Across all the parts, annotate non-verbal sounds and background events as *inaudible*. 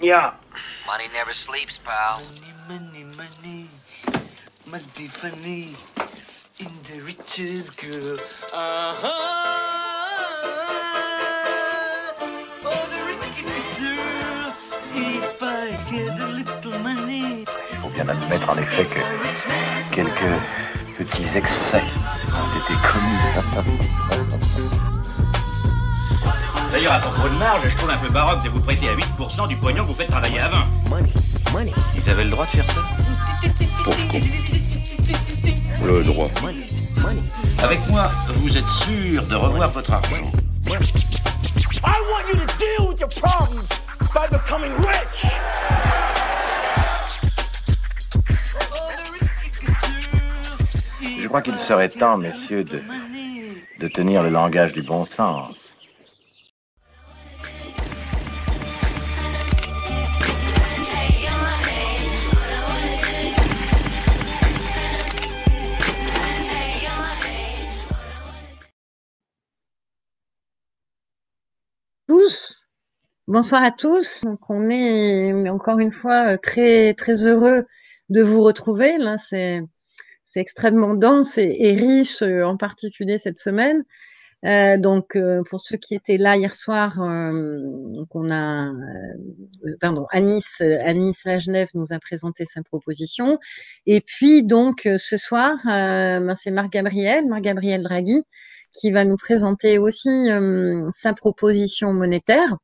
Yeah. Money never sleeps, pal. Money, money, money. Must be funny in the richest girl. Uh-huh. Oh, the richest girl. If I get a little money. Il faut bien admettre en effet que quelques petits excès ont été commis. *laughs* D'ailleurs, à propos de marge, je trouve un peu baroque de vous prêter à 8% du pognon que vous faites travailler à 20. Ils avaient le droit de faire ça Pourquoi Le droit. Avec moi, vous êtes sûr de revoir votre argent. I want you to deal with your problems by becoming rich. Je crois qu'il serait temps, messieurs, de, de tenir le langage du bon sens. Bonsoir à tous. On est encore une fois euh, très très heureux de vous retrouver. Là, c'est extrêmement dense et, riche, euh, en particulier cette semaine. Euh, donc pour ceux qui étaient là hier soir, euh, donc on a pardon Anis Anis Genève nous a présenté sa proposition. Et puis donc ce soir, ben, c'est Marc Gabriel, Marc Gabriel Draghi qui va nous présenter aussi sa proposition monétaire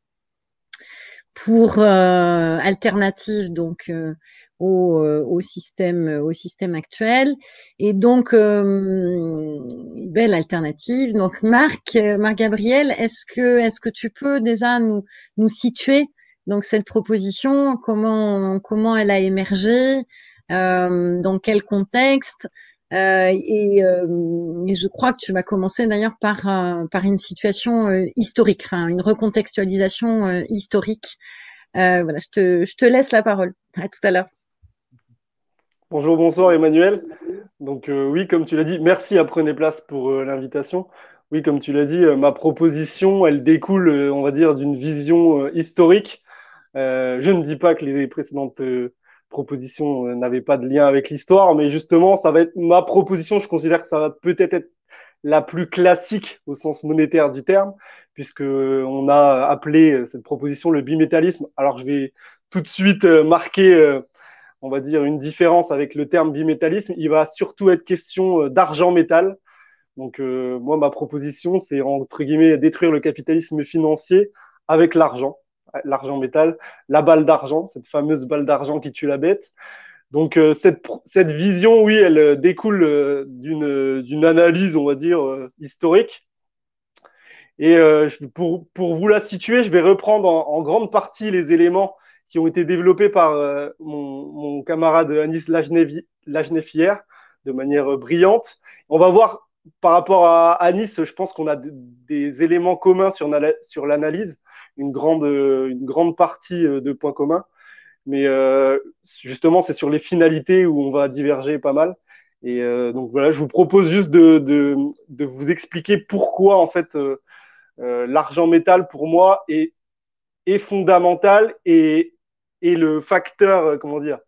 pour euh, alternative donc euh, au, euh, au système au système actuel. Et donc euh, belle alternative. Donc Marc euh, Marc Gabriel est-ce que est-ce que tu peux déjà nous nous situer donc cette proposition comment comment elle a émergé euh, dans quel contexte euh, et, euh, et je crois que tu vas commencer d'ailleurs par, euh, par une situation euh, historique, enfin, une recontextualisation euh, historique. Euh, voilà, je te, je te laisse la parole. À tout à l'heure. Bonjour, bonsoir Emmanuel. Donc euh, oui, comme tu l'as dit, merci à Prenez Place pour euh, l'invitation. Oui, comme tu l'as dit, euh, ma proposition, elle découle, euh, on va dire, d'une vision euh, historique. Euh, je ne dis pas que les précédentes propositions euh, n'avaient pas de lien avec l'histoire, mais justement, ça va être ma proposition. Je considère que ça va peut-être être la plus classique au sens monétaire du terme, puisque euh, on a appelé euh, cette proposition le bimétallisme. Alors je vais tout de suite marquer on va dire, une différence avec le terme bimétallisme. Il va surtout être question euh, d'argent-métal. Donc, moi, ma proposition, c'est entre guillemets détruire le capitalisme financier avec l'argent, l'argent-métal, la balle d'argent, cette fameuse balle d'argent qui tue la bête. Donc, euh, cette, cette vision, oui, elle euh, découle euh, d'une analyse, on va dire, historique. Et pour, pour vous la situer, je vais reprendre en, grande partie les éléments qui ont été développés par mon, camarade Anis Lajnevi- Lajnef hier de manière brillante. On va voir par rapport à Anis, je pense qu'on a des éléments communs sur, sur l'analyse, une grande, euh, une grande partie euh, de points communs. Mais euh, justement, c'est sur les finalités où on va diverger pas mal. Et donc voilà, je vous propose juste de, de, vous expliquer pourquoi en fait l'argent métal pour moi est, est fondamental et, et le facteur, comment dire,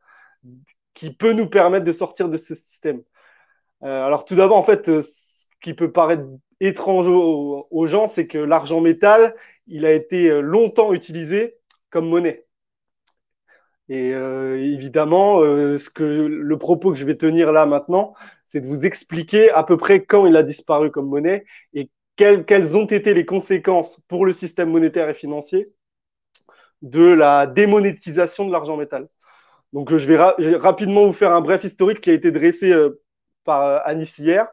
qui peut nous permettre de sortir de ce système. Alors tout d'abord, en fait, ce qui peut paraître étrange aux gens, c'est que l'argent métal, il a été euh, longtemps utilisé comme monnaie. Et euh, évidemment, euh, ce que le propos que je vais tenir là maintenant, c'est de vous expliquer à peu près quand il a disparu comme monnaie et quelles, ont été les conséquences pour le système monétaire et financier de la démonétisation de l'argent métal. Donc, je vais, rapidement vous faire un bref historique qui a été dressé par Anis hier.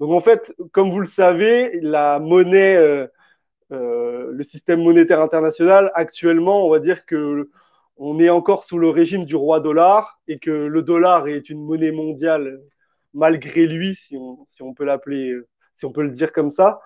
Donc, en fait, comme vous le savez, la monnaie, euh, euh, le système monétaire international, actuellement, on va dire que on est encore sous le régime du roi dollar et que le dollar est une monnaie mondiale malgré lui, si on, peut l'appeler, si on peut le dire comme ça.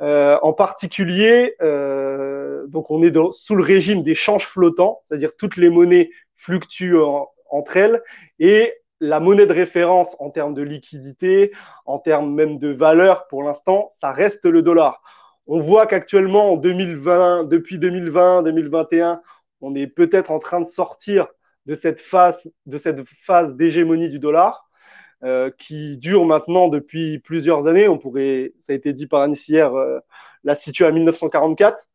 Euh, en particulier, euh, donc on est sous le régime des changes flottants, c'est-à-dire toutes les monnaies fluctuent en, entre elles et la monnaie de référence en termes de liquidité, en termes même de valeur pour l'instant, ça reste le dollar. On voit qu'actuellement, en 2020, depuis 2020, 2021, on est peut-être en train de sortir de cette phase, de cette phase d'hégémonie du dollar euh, qui dure maintenant depuis plusieurs années. On pourrait, ça a été dit par Anis hier, euh, la situer à 1944.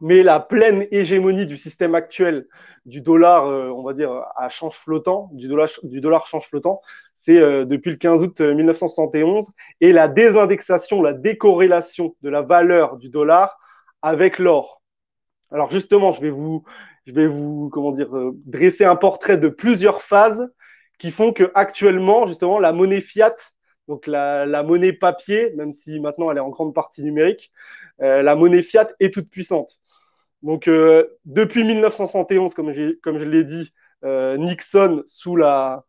Mais la pleine hégémonie du système actuel du dollar, euh, on va dire, à change flottant, du dollar, change flottant, c'est euh, depuis le 15 août 1971. Et la désindexation, la décorrélation de la valeur du dollar avec l'or. Alors justement, je vais vous, comment dire, euh, dresser un portrait de plusieurs phases qui font que actuellement, justement, la monnaie fiat, donc la, monnaie papier, même si maintenant elle est en grande partie numérique, euh, la monnaie fiat est toute puissante. Donc, euh, depuis 1971, comme, je l'ai dit, euh, Nixon, sous la,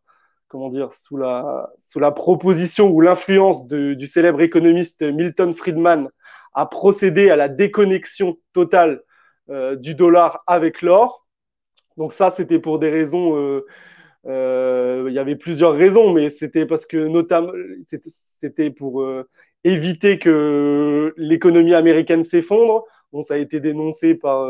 comment dire, sous la, sous la proposition ou l'influence du célèbre économiste Milton Friedman, a procédé à la déconnexion totale euh, du dollar avec l'or. Donc ça, c'était pour des raisons. Euh, euh, il y avait plusieurs raisons, mais c'était parce que notamment, c'était pour éviter que l'économie américaine s'effondre. Bon, ça a été dénoncé par,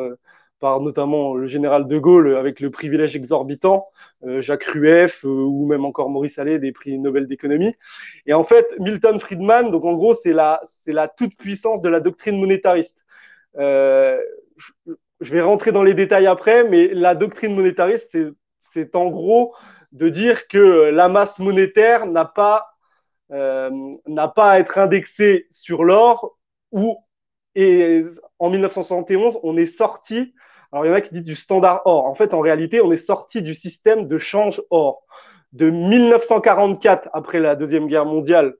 par notamment le général de Gaulle avec le privilège exorbitant, euh, Jacques Rueff euh, ou même encore Maurice Allais des prix Nobel d'économie. Et en fait, Milton Friedman, donc en gros, c'est la, c'est la toute puissance de la doctrine monétariste. Euh, je, vais rentrer dans les détails après, mais la doctrine monétariste, c'est, c'est en gros de dire que la masse monétaire n'a pas euh, n'a pas à être indexée sur l'or ou et en 1971, on est sorti. Alors, il y en a qui disent du standard or. En fait, en réalité, on est sorti du système de change or. De 1944, après la Deuxième Guerre mondiale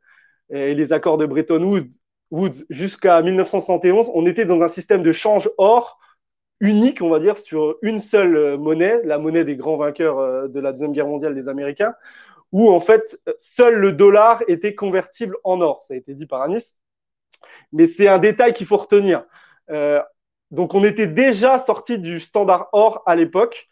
et les accords de Bretton Woods, jusqu'à 1971, on était dans un système de change or unique, on va dire, sur une seule monnaie, la monnaie des grands vainqueurs euh, de la Deuxième Guerre mondiale, les Américains, où en fait, seul le dollar était convertible en or. Ça a été dit par Anis. Mais c'est un détail qu'il faut retenir. Euh, donc, on était déjà sorti du standard or à l'époque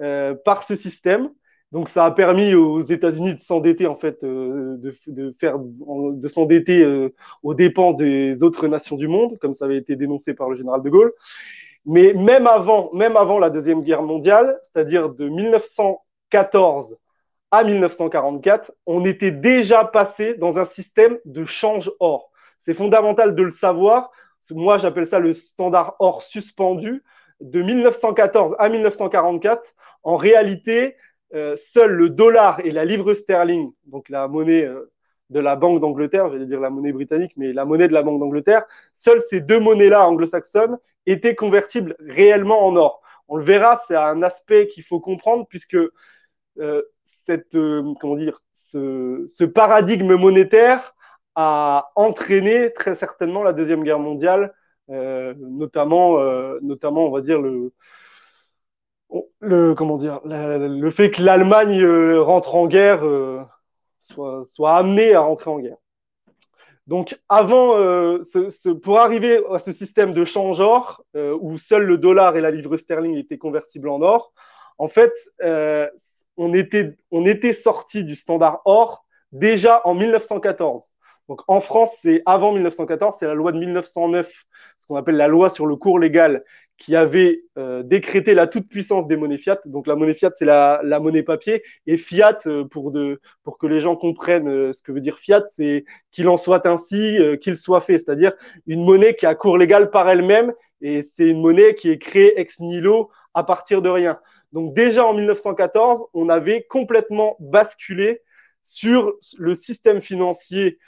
euh, par ce système. Donc, ça a permis aux États-Unis de s'endetter, en fait, euh, de, de, faire, de s'endetter aux dépens des autres nations du monde, comme ça avait été dénoncé par le général de Gaulle. Mais même avant, même avant la Deuxième Guerre mondiale, c'est-à-dire de 1914 à 1944, on était déjà passé dans un système de change or. C'est fondamental de le savoir. Moi, j'appelle ça le standard or suspendu. De 1914 à 1944, en réalité, euh, seul le dollar et la livre sterling, donc la monnaie euh, de la Banque d'Angleterre, j'allais dire la monnaie britannique, mais la monnaie de la Banque d'Angleterre, seules ces deux monnaies-là anglo-saxonnes étaient convertibles réellement en or. On le verra, c'est un aspect qu'il faut comprendre puisque euh, cette, comment dire, ce paradigme monétaire a entraîné très certainement la Deuxième Guerre mondiale, euh, notamment, euh, notamment, on va dire, le, le, comment dire, le, fait que l'Allemagne euh, rentre en guerre, soit, amenée à rentrer en guerre. Donc, avant, pour arriver à ce système de change or, où seul le dollar et la livre sterling étaient convertibles en or, en fait, on était, on était sorti du standard or déjà en 1914. Donc en France, c'est avant 1914, c'est la loi de 1909, ce qu'on appelle la loi sur le cours légal, qui avait euh, décrété la toute-puissance des monnaies fiat. Donc la monnaie fiat, c'est la, monnaie papier. Et fiat, euh, pour, que les gens comprennent euh, ce que veut dire fiat, c'est qu'il en soit ainsi, qu'il soit fait. C'est-à-dire une monnaie qui a cours légal par elle-même. Et c'est une monnaie qui est créée ex nihilo à partir de rien. Donc déjà en 1914, on avait complètement basculé sur le système financier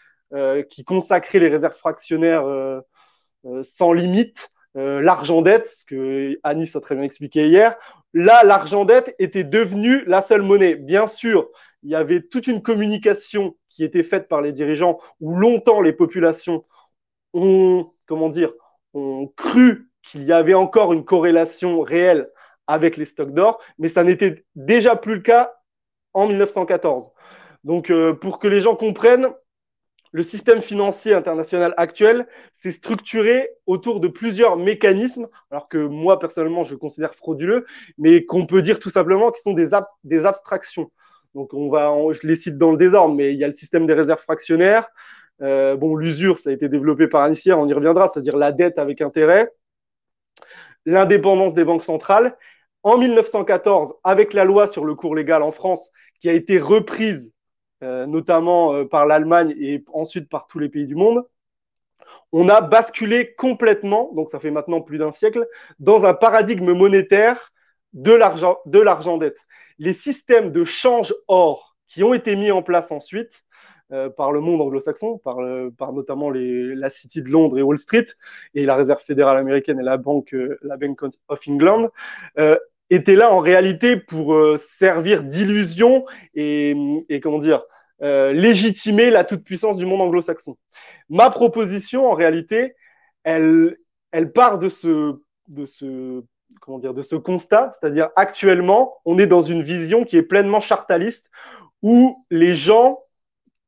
qui consacrait les réserves fractionnaires euh, euh, sans limite, l'argent dette, ce que Anis a très bien expliqué hier. Là, l'argent dette était devenu la seule monnaie. Bien sûr, il y avait toute une communication qui était faite par les dirigeants où longtemps les populations ont, comment dire, ont cru qu'il y avait encore une corrélation réelle avec les stocks d'or, mais ça n'était déjà plus le cas en 1914. Donc, euh, pour que les gens comprennent, le système financier international actuel s'est structuré autour de plusieurs mécanismes, alors que moi, personnellement, je considère frauduleux, mais qu'on peut dire tout simplement qu'ils sont des, ab des abstractions. Donc, on va, je les cite dans le désordre, mais il y a le système des réserves fractionnaires. Euh, bon, l'usure, ça a été développé par Anissière, on y reviendra, c'est-à-dire la dette avec intérêt, l'indépendance des banques centrales, en 1914 avec la loi sur le cours légal en France, qui a été reprise notamment euh, par l'Allemagne et ensuite par tous les pays du monde, on a basculé complètement, donc ça fait maintenant plus d'un siècle, dans un paradigme monétaire de l'argent, de l'argent dette. Les systèmes de change or qui ont été mis en place ensuite euh, par le monde anglo-saxon, par, euh, par notamment la City de Londres et Wall Street, et la Réserve fédérale américaine et la Banque, euh, la Bank of England, euh, étaient là en réalité pour euh, servir d'illusion et, comment dire, légitimer la toute-puissance du monde anglo-saxon. Ma proposition, en réalité, elle, part de ce constat, c'est-à-dire actuellement, on est dans une vision qui est pleinement chartaliste, où les gens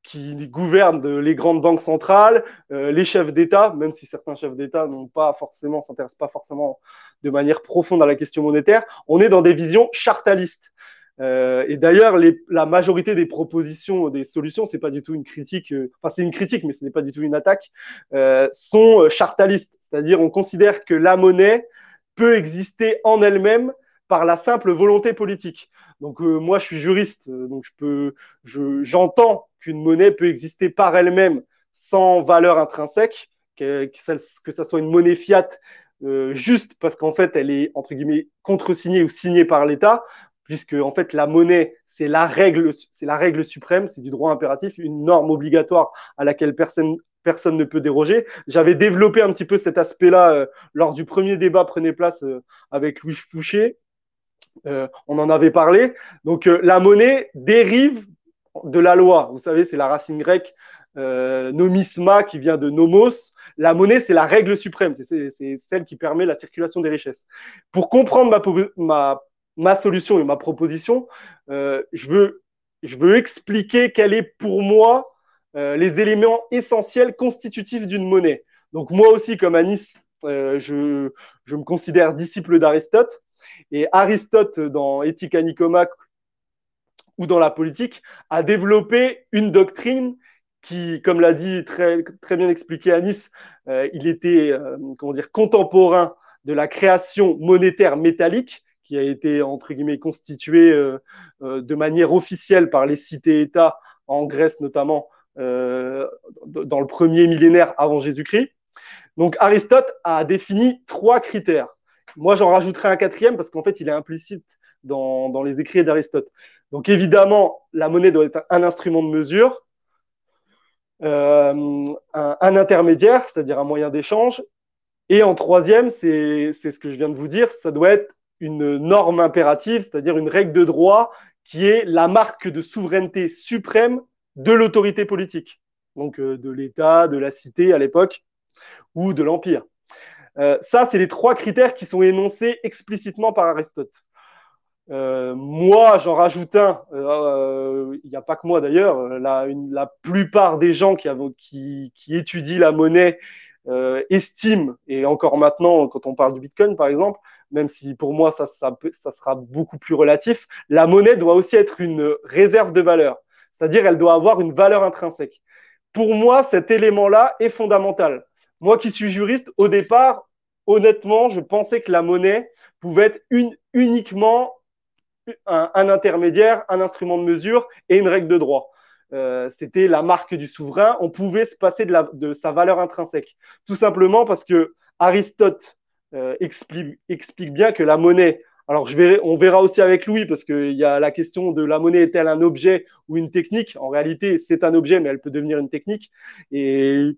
qui gouvernent les grandes banques centrales, euh, les chefs d'État, même si certains chefs d'État n'ont pas forcément, s'intéressent pas forcément de manière profonde à la question monétaire, on est dans des visions chartalistes. Euh, et d'ailleurs, la majorité des propositions, des solutions, c'est pas du tout une critique, euh, enfin c'est une critique, mais ce n'est pas du tout une attaque, euh, sont chartalistes. C'est-à-dire, on considère que la monnaie peut exister en elle-même par la simple volonté politique. Donc moi, je suis juriste, donc je peux, je, j'entends qu'une monnaie peut exister par elle-même sans valeur intrinsèque, que, que, ça, soit une monnaie fiat juste parce qu'en fait, elle est entre guillemets contresignée ou signée par l'État, puisque en fait la monnaie c'est la règle, c'est la règle suprême, c'est du droit impératif, une norme obligatoire à laquelle personne personne ne peut déroger. J'avais développé un petit peu cet aspect-là euh, lors du premier débat prenez place euh, avec Louis Fouché. Euh, on en avait parlé. Donc euh, la monnaie dérive de la loi. Vous savez, c'est la racine grecque euh, nomisma qui vient de nomos. La monnaie, c'est la règle suprême. C'est celle qui permet la circulation des richesses. Pour comprendre ma, ma, ma solution et ma proposition, euh, je, veux, expliquer quel est pour moi euh, les éléments essentiels constitutifs d'une monnaie. Donc moi aussi, comme Anis, euh, je, me considère disciple d'Aristote. Et Aristote, dans Éthique à Nicomaque ou dans la politique, a développé une doctrine qui, comme l'a dit très, très bien expliqué Anis, il était comment dire, contemporain de la création monétaire métallique qui a été, entre guillemets, constituée euh, de manière officielle par les cités-États en Grèce notamment euh, dans le premier millénaire avant Jésus-Christ. Donc Aristote a défini trois critères. Moi, j'en rajouterai un quatrième parce qu'en fait, il est implicite dans, les écrits d'Aristote. Donc évidemment, la monnaie doit être un instrument de mesure, euh, un, intermédiaire, c'est-à-dire un moyen d'échange. Et en troisième, c'est ce que je viens de vous dire, ça doit être une norme impérative, c'est-à-dire une règle de droit qui est la marque de souveraineté suprême de l'autorité politique, donc euh, de l'État, de la cité à l'époque, ou de l'Empire. Euh, ça, c'est les trois critères qui sont énoncés explicitement par Aristote. Euh, moi, j'en rajoute un. Il n'y a pas que moi d'ailleurs. La, plupart des gens qui, étudient la monnaie estiment, et encore maintenant, quand on parle du Bitcoin par exemple, même si pour moi ça, sera beaucoup plus relatif, la monnaie doit aussi être une réserve de valeur. C'est-à-dire, elle doit avoir une valeur intrinsèque. Pour moi, cet élément-là est fondamental. Moi qui suis juriste, au départ, honnêtement, je pensais que la monnaie pouvait être uniquement un, intermédiaire, un instrument de mesure et une règle de droit. Euh, C'était la marque du souverain. On pouvait se passer de, sa valeur intrinsèque. Tout simplement parce que Aristote explique, explique bien que la monnaie, alors on verra aussi avec Louis parce qu'il y a la question de la monnaie est-elle un objet ou une technique? En réalité, c'est un objet, mais elle peut devenir une technique. Et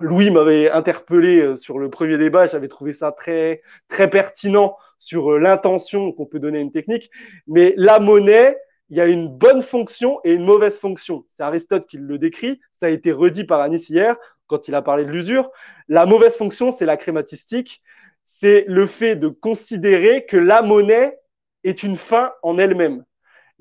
Louis m'avait interpellé euh, sur le premier débat, j'avais trouvé ça très, très pertinent sur euh, l'intention qu'on peut donner à une technique. Mais la monnaie, il y a une bonne fonction et une mauvaise fonction. C'est Aristote qui le décrit, ça a été redit par Anis hier quand il a parlé de l'usure. La mauvaise fonction, c'est la crématistique, c'est le fait de considérer que la monnaie est une fin en elle-même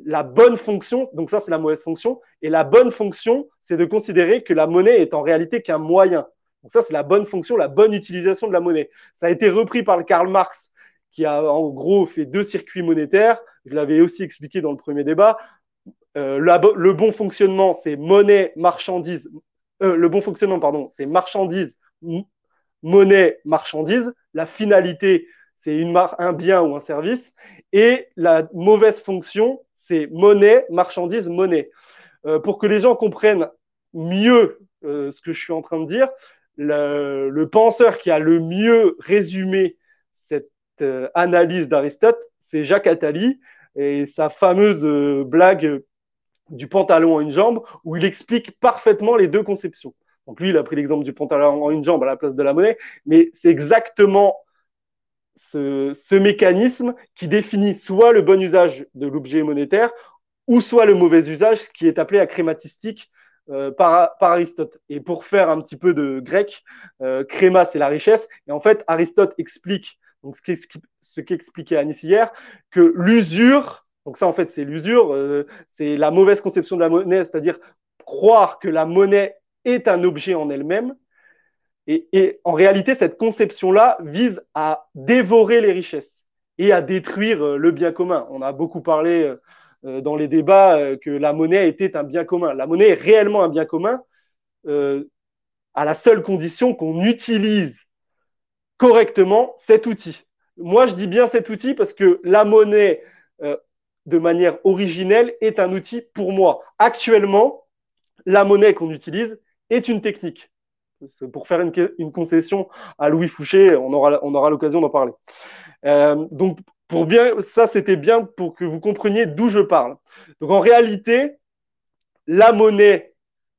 la bonne fonction, donc ça c'est la mauvaise fonction, et la bonne fonction, c'est de considérer que la monnaie est en réalité qu'un moyen. Donc ça c'est la bonne fonction, la bonne utilisation de la monnaie. Ça a été repris par le Karl Marx, qui a en gros fait deux circuits monétaires. Je l'avais aussi expliqué dans le premier débat. Euh, le bon fonctionnement, c'est monnaie, marchandise. Euh, le bon fonctionnement, pardon, c'est marchandise, monnaie, marchandise. La finalité, c'est un bien ou un service. Et la mauvaise fonction, c'est monnaie, marchandise, monnaie. Euh, pour que les gens comprennent mieux euh, ce que je suis en train de dire, le, penseur qui a le mieux résumé cette euh, analyse d'Aristote, c'est Jacques Attali et sa fameuse blague du pantalon en une jambe, où il explique parfaitement les deux conceptions. Donc lui, il a pris l'exemple du pantalon en une jambe à la place de la monnaie, mais c'est exactement ce, mécanisme qui définit soit le bon usage de l'objet monétaire, ou soit le mauvais usage, ce qui est appelé la crématistique euh, par, Aristote. Et pour faire un petit peu de grec, euh, créma, c'est la richesse. Et en fait, Aristote explique, ce qu'expliquait Anis hier, que l'usure donc ça, en fait, c'est l'usure, euh, c'est la mauvaise conception de la monnaie, c'est-à-dire croire que la monnaie est un objet en elle-même. Et, en réalité, cette conception-là vise à dévorer les richesses et à détruire euh, le bien commun. On a beaucoup parlé euh, dans les débats que la monnaie était un bien commun. La monnaie est réellement un bien commun à la seule condition qu'on utilise correctement cet outil. Moi, je dis bien cet outil parce que la monnaie de manière originelle est un outil pour moi. Actuellement, la monnaie qu'on utilise est une technique. Pour faire une, concession à Louis Fouché, on aura, on aura l'occasion d'en parler. Euh, donc, pour bien, ça, c'était bien pour que vous compreniez d'où je parle. Donc, en réalité, la monnaie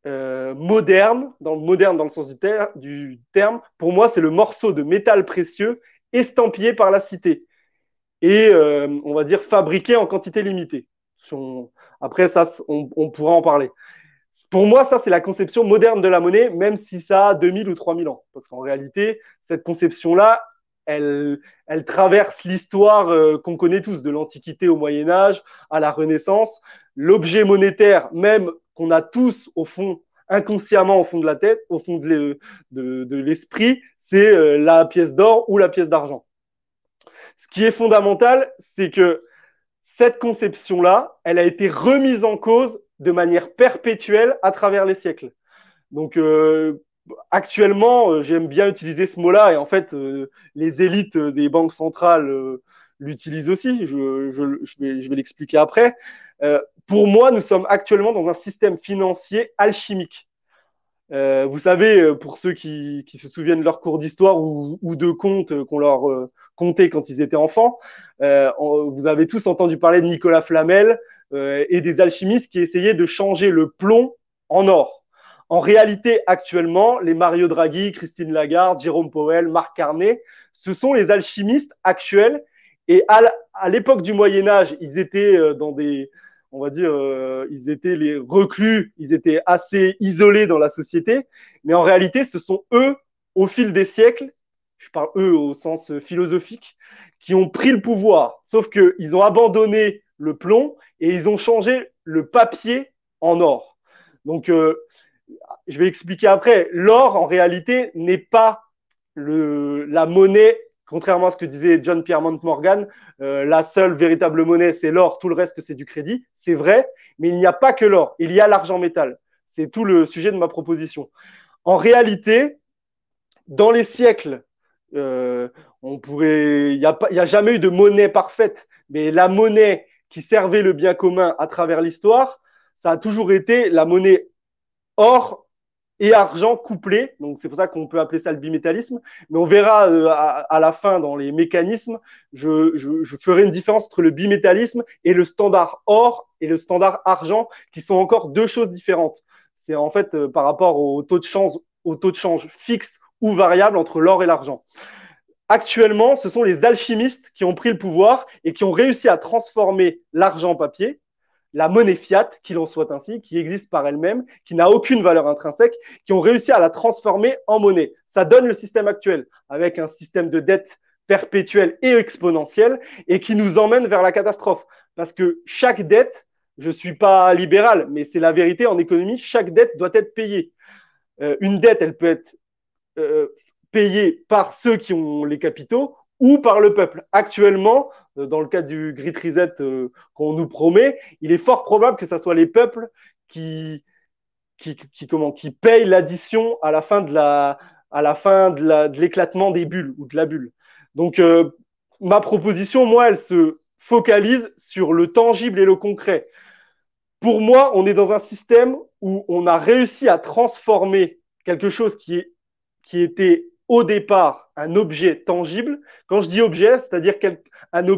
euh, moderne, dans moderne dans le sens du, du terme, pour moi, c'est le morceau de métal précieux estampillé par la cité et euh, on va dire fabriqué en quantité limitée. Après, ça, on, pourra en parler. Pour moi, ça, c'est la conception moderne de la monnaie, même si ça a 2000 ou 3000 ans. Parce qu'en réalité, cette conception-là, elle, elle, traverse l'histoire euh, qu'on connaît tous, de l'Antiquité au Moyen Âge, à la Renaissance. L'objet monétaire, même qu'on a tous au fond, inconsciemment au fond de la tête, au fond de l'esprit, c'est euh, la pièce d'or ou la pièce d'argent. Ce qui est fondamental, c'est que cette conception-là, elle a été remise en cause de manière perpétuelle à travers les siècles. Donc, euh, actuellement, euh, j'aime bien utiliser ce mot-là, et en fait, euh, les élites des banques centrales l'utilisent aussi. Je, vais, l'expliquer après. pour moi, nous sommes actuellement dans un système financier alchimique. Vous savez, pour ceux qui, se souviennent de leur cours d'histoire ou, de contes qu'on leur contait quand ils étaient enfants, vous avez tous entendu parler de Nicolas Flamel et des alchimistes qui essayaient de changer le plomb en or. En réalité, actuellement, les Mario Draghi, Christine Lagarde, Jérôme Powell, Marc Carnet, ce sont les alchimistes actuels. Et à l'époque du Moyen Âge, ils étaient dans des, on va dire, euh, ils étaient les reclus, ils étaient assez isolés dans la société, mais en réalité, ce sont eux, au fil des siècles, je parle eux au sens philosophique, qui ont pris le pouvoir. Sauf qu'ils ont abandonné le plomb et ils ont changé le papier en or. Donc, euh, je vais expliquer après. L'or, en réalité, n'est pas le, la monnaie contrairement à ce que disait John Piermont Morgan, euh, la seule véritable monnaie, c'est l'or, tout le reste, c'est du crédit. C'est vrai, mais il n'y a pas que l'or, il y a l'argent métal. C'est tout le sujet de ma proposition. En réalité, dans les siècles, euh, on pourrait, il n'y a, a jamais eu de monnaie parfaite, mais la monnaie qui servait le bien commun à travers l'histoire, ça a toujours été la monnaie or et argent couplé. Donc c'est pour ça qu'on peut appeler ça le bimétallisme. Mais on verra euh, à, la fin dans les mécanismes, je, ferai une différence entre le bimétallisme et le standard or et le standard argent, qui sont encore deux choses différentes. C'est en fait euh, par rapport au taux de change fixe ou variable entre l'or et l'argent. Actuellement, ce sont les alchimistes qui ont pris le pouvoir et qui ont réussi à transformer l'argent papier la monnaie fiat, qu'il en soit ainsi, qui existe par elle-même, qui n'a aucune valeur intrinsèque, qui ont réussi à la transformer en monnaie. Ça donne le système actuel, avec un système de dette perpétuelle et exponentielle, et qui nous emmène vers la catastrophe. Parce que chaque dette, je suis pas libéral, mais c'est la vérité en économie, chaque dette doit être payée. Euh, une dette, elle peut être euh, payée par ceux qui ont les capitaux ou par le peuple. Actuellement, euh, dans le cadre du Grid Reset euh, qu'on nous promet, il est fort probable que ce soit les peuples qui, qui, qui, comment, qui payent l'addition à la fin de la, à la fin de l'éclatement des bulles ou de la bulle. Donc, euh, ma proposition, moi, elle se focalise sur le tangible et le concret. Pour moi, on est dans un système où on a réussi à transformer quelque chose qui, est, qui était au départ un objet tangible. Quand je dis objet, c'est-à-dire un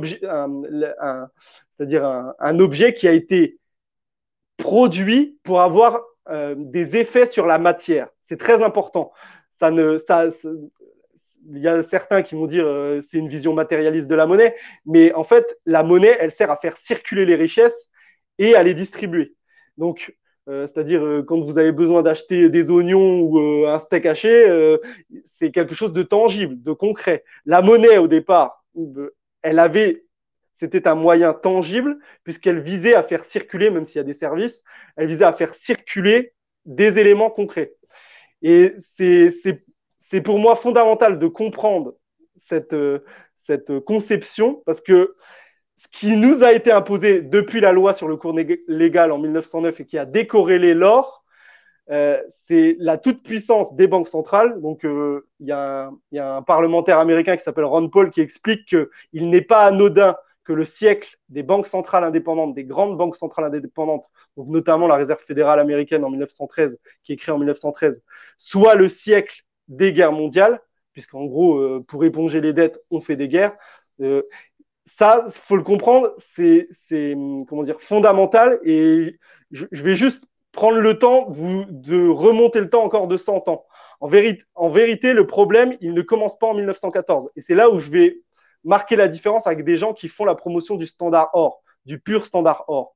objet, qui a été produit pour avoir euh, des effets sur la matière. C'est très important. Il y a certains qui vont dire euh, c'est une vision matérialiste de la monnaie, mais en fait, la monnaie, elle sert à faire circuler les richesses et à les distribuer. Donc, euh, c'est-à-dire euh, quand vous avez besoin d'acheter des oignons ou euh, un steak haché, c'est quelque chose de tangible, de concret. La monnaie, au départ, elle avait, c'était un moyen tangible puisqu'elle visait à faire circuler, même s'il y a des services, elle visait à faire circuler des éléments concrets. Et c'est pour moi fondamental de comprendre cette, cette conception parce que ce qui nous a été imposé depuis la loi sur le cours légal en 1909 et qui a décorrélé l'or, euh, c'est la toute-puissance des banques centrales. Donc, euh, il y, a un parlementaire américain qui s'appelle Ron Paul qui explique qu'il n'est pas anodin que le siècle des banques centrales indépendantes, des grandes banques centrales indépendantes, donc notamment la Réserve fédérale américaine en 1913, qui est créée en 1913, soit le siècle des guerres mondiales, puisqu'en gros, euh, pour éponger les dettes, on fait des guerres ça, faut le comprendre, c'est comment dire fondamental. Et je, vais juste prendre le temps de remonter le temps encore de 100 ans. En vérité, le problème, il ne commence pas en 1914. Et c'est là où je vais marquer la différence avec des gens qui font la promotion du standard or, du pur standard or.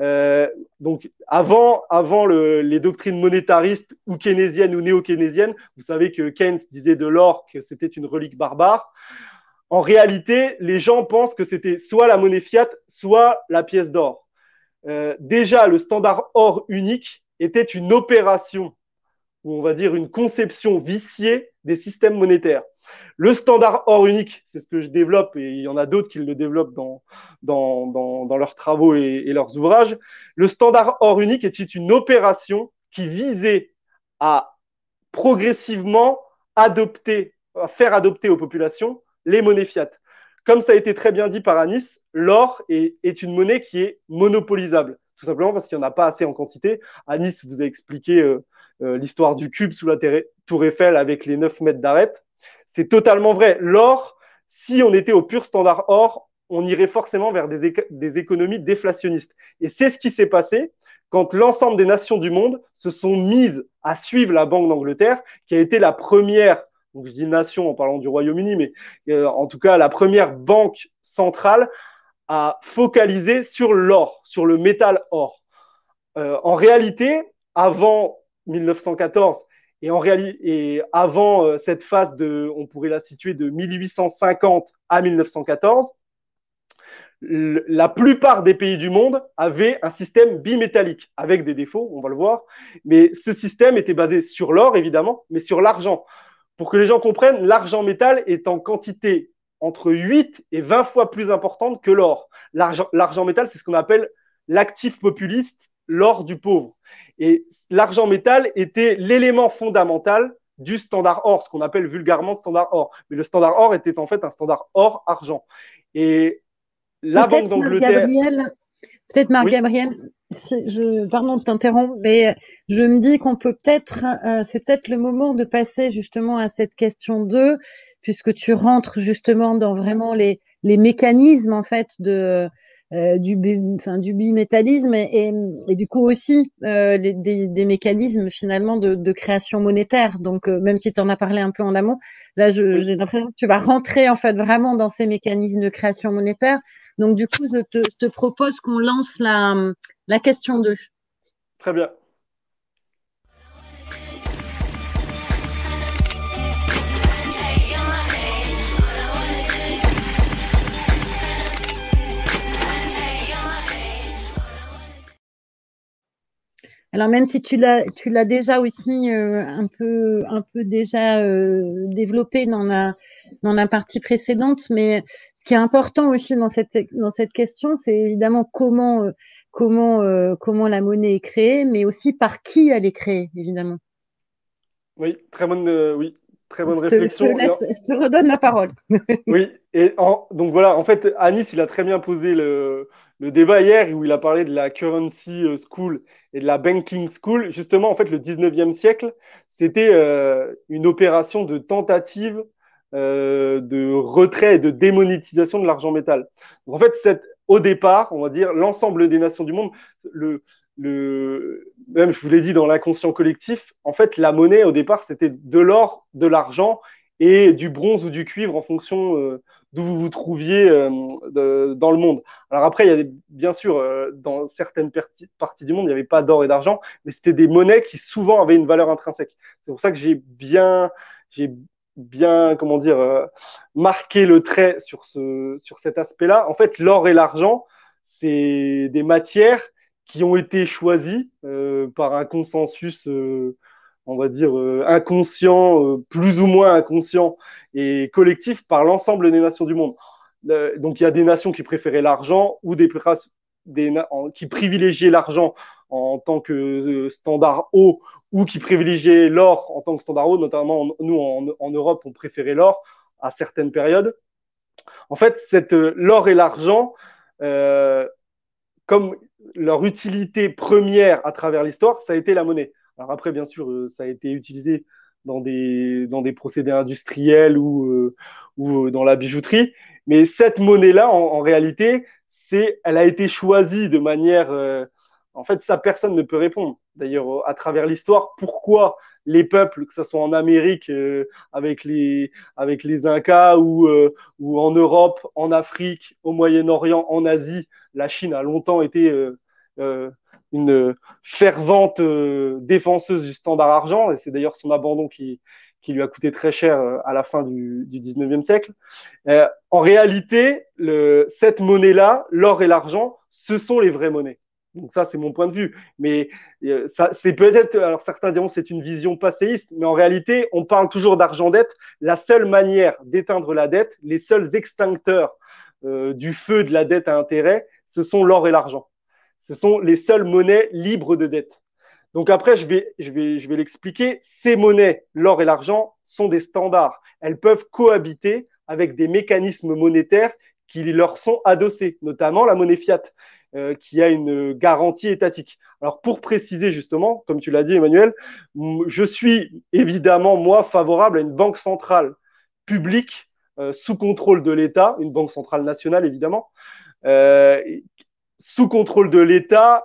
Euh, donc, avant, avant le, les doctrines monétaristes ou keynésiennes ou néo-keynésiennes, vous savez que Keynes disait de l'or que c'était une relique barbare en réalité, les gens pensent que c'était soit la monnaie fiat, soit la pièce d'or. Euh, déjà, le standard or unique était une opération, ou on va dire une conception viciée des systèmes monétaires. Le standard or unique, c'est ce que je développe, et il y en a d'autres qui le développent dans, dans, leurs travaux et, et, leurs ouvrages. Le standard or unique était une opération qui visait à progressivement adopter, à faire adopter aux populations les monnaies fiat. Comme ça a été très bien dit par Anis, l'or est, une monnaie qui est monopolisable, tout simplement parce qu'il n'y en a pas assez en quantité. Anis vous a expliqué euh, euh, l'histoire du cube sous la tour Eiffel avec les 9 mètres d'arête. C'est totalement vrai. L'or, si on était au pur standard or, on irait forcément vers des, des économies déflationnistes. Et c'est ce qui s'est passé quand l'ensemble des nations du monde se sont mises à suivre la Banque d'Angleterre, qui a été la première donc je dis nation en parlant du Royaume-Uni, mais euh, en tout cas la première banque centrale à focaliser sur l'or, sur le métal or. Euh, en réalité, avant 1914 et, en et avant euh, cette phase de, on pourrait la situer de 1850 à 1914, la plupart des pays du monde avaient un système bimétallique, avec des défauts, on va le voir, mais ce système était basé sur l'or, évidemment, mais sur l'argent pour que les gens comprennent, l'argent métal est en quantité entre 8 et 20 fois plus importante que l'or. L'argent métal, c'est ce qu'on appelle l'actif populiste, l'or du pauvre. Et l'argent métal était l'élément fondamental du standard or, ce qu'on appelle vulgairement standard or. Mais le standard or était en fait un standard or-argent. Et la Banque d'Angleterre. Peut-être Marc-Gabriel, je, pardon de t'interrompre, mais je me dis qu'on peut peut-être, euh, c'est peut-être le moment de passer justement à cette question 2, puisque tu rentres justement dans vraiment les, les mécanismes en fait de euh, du, enfin, du bimétallisme et, et, du coup aussi euh, des, des, mécanismes finalement de, de création monétaire. Donc même si tu en as parlé un peu en amont, là j'ai l'impression que tu vas rentrer en fait vraiment dans ces mécanismes de création monétaire. Donc, du coup, je te, propose qu'on lance la, la question 2. Très bien. Alors même si tu l'as tu l'as déjà aussi euh, un peu un peu déjà euh, développé dans la dans la partie précédente, mais ce qui est important aussi dans cette dans cette question, c'est évidemment comment euh, comment comment la monnaie est créée, mais aussi par qui elle est créée, évidemment. Oui, très bonne oui très bonne je te, réflexion. Je te, laisse, je te redonne la parole. oui, et en, donc voilà, en fait, Anis, il a très bien posé le, le, débat hier où il a parlé de la currency euh, school et de la banking school. Justement, en fait, le 19e siècle, c'était euh, une opération de tentative euh, de retrait et de démonétisation de l'argent métal. Donc, en fait, au départ, on va dire, l'ensemble des nations du monde, le, même je vous l'ai dit dans l'inconscient collectif, en fait, la monnaie au départ, c'était de l'or, de l'argent et du bronze ou du cuivre en fonction d'où vous vous trouviez euh, de, dans le monde. Alors après, il y a bien sûr, euh, dans certaines parties, parties du monde, il n'y avait pas d'or et d'argent, mais c'était des monnaies qui souvent avaient une valeur intrinsèque. C'est pour ça que j'ai bien, j'ai bien, comment dire, euh, marqué le trait sur, ce, sur cet aspect-là. En fait, l'or et l'argent, c'est des matières qui ont été choisies euh, par un consensus, euh, on va dire, euh, inconscient, euh, plus ou moins inconscient et collectif par l'ensemble des nations du monde. Euh, donc, il y a des nations qui préféraient l'argent ou des, qui privilégiaient l'argent en tant que standard haut ou qui privilégiaient l'or en tant que standard haut, notamment nous en, Europe, on préférait l'or à certaines périodes. En fait, l'or et l'argent, comme leur utilité première à travers l'histoire, ça a été la monnaie. Alors après, bien sûr, euh, ça a été utilisé dans des, dans des procédés industriels ou, euh, ou dans la bijouterie. Mais cette monnaie-là, en, en, réalité, c'est, elle a été choisie de manière. Euh, en fait, ça, personne ne peut répondre. D'ailleurs, à travers l'histoire, pourquoi les peuples, que ce soit en Amérique euh, avec, les, avec les Incas ou, euh, ou en Europe, en Afrique, au Moyen-Orient, en Asie, la Chine a longtemps été euh, euh, une fervente euh, défenseuse du standard argent, et c'est d'ailleurs son abandon qui, qui lui a coûté très cher euh, à la fin du, du 19e siècle. Euh, en réalité, le, cette monnaie-là, l'or et l'argent, ce sont les vraies monnaies. Donc ça, c'est mon point de vue. Mais euh, ça, c'est peut-être, alors certains diront c'est une vision passéiste, mais en réalité, on parle toujours d'argent-dette. La seule manière d'éteindre la dette, les seuls extincteurs euh, du feu de la dette à intérêt, ce sont l'or et l'argent. Ce sont les seules monnaies libres de dette. Donc après, je vais, l'expliquer. Ces monnaies, l'or et l'argent, sont des standards. Elles peuvent cohabiter avec des mécanismes monétaires qui leur sont adossés, notamment la monnaie fiat, euh, qui a une garantie étatique. Alors pour préciser justement, comme tu l'as dit Emmanuel, je suis évidemment, moi, favorable à une banque centrale publique euh, sous contrôle de l'État, une banque centrale nationale évidemment, euh, sous contrôle de l'État,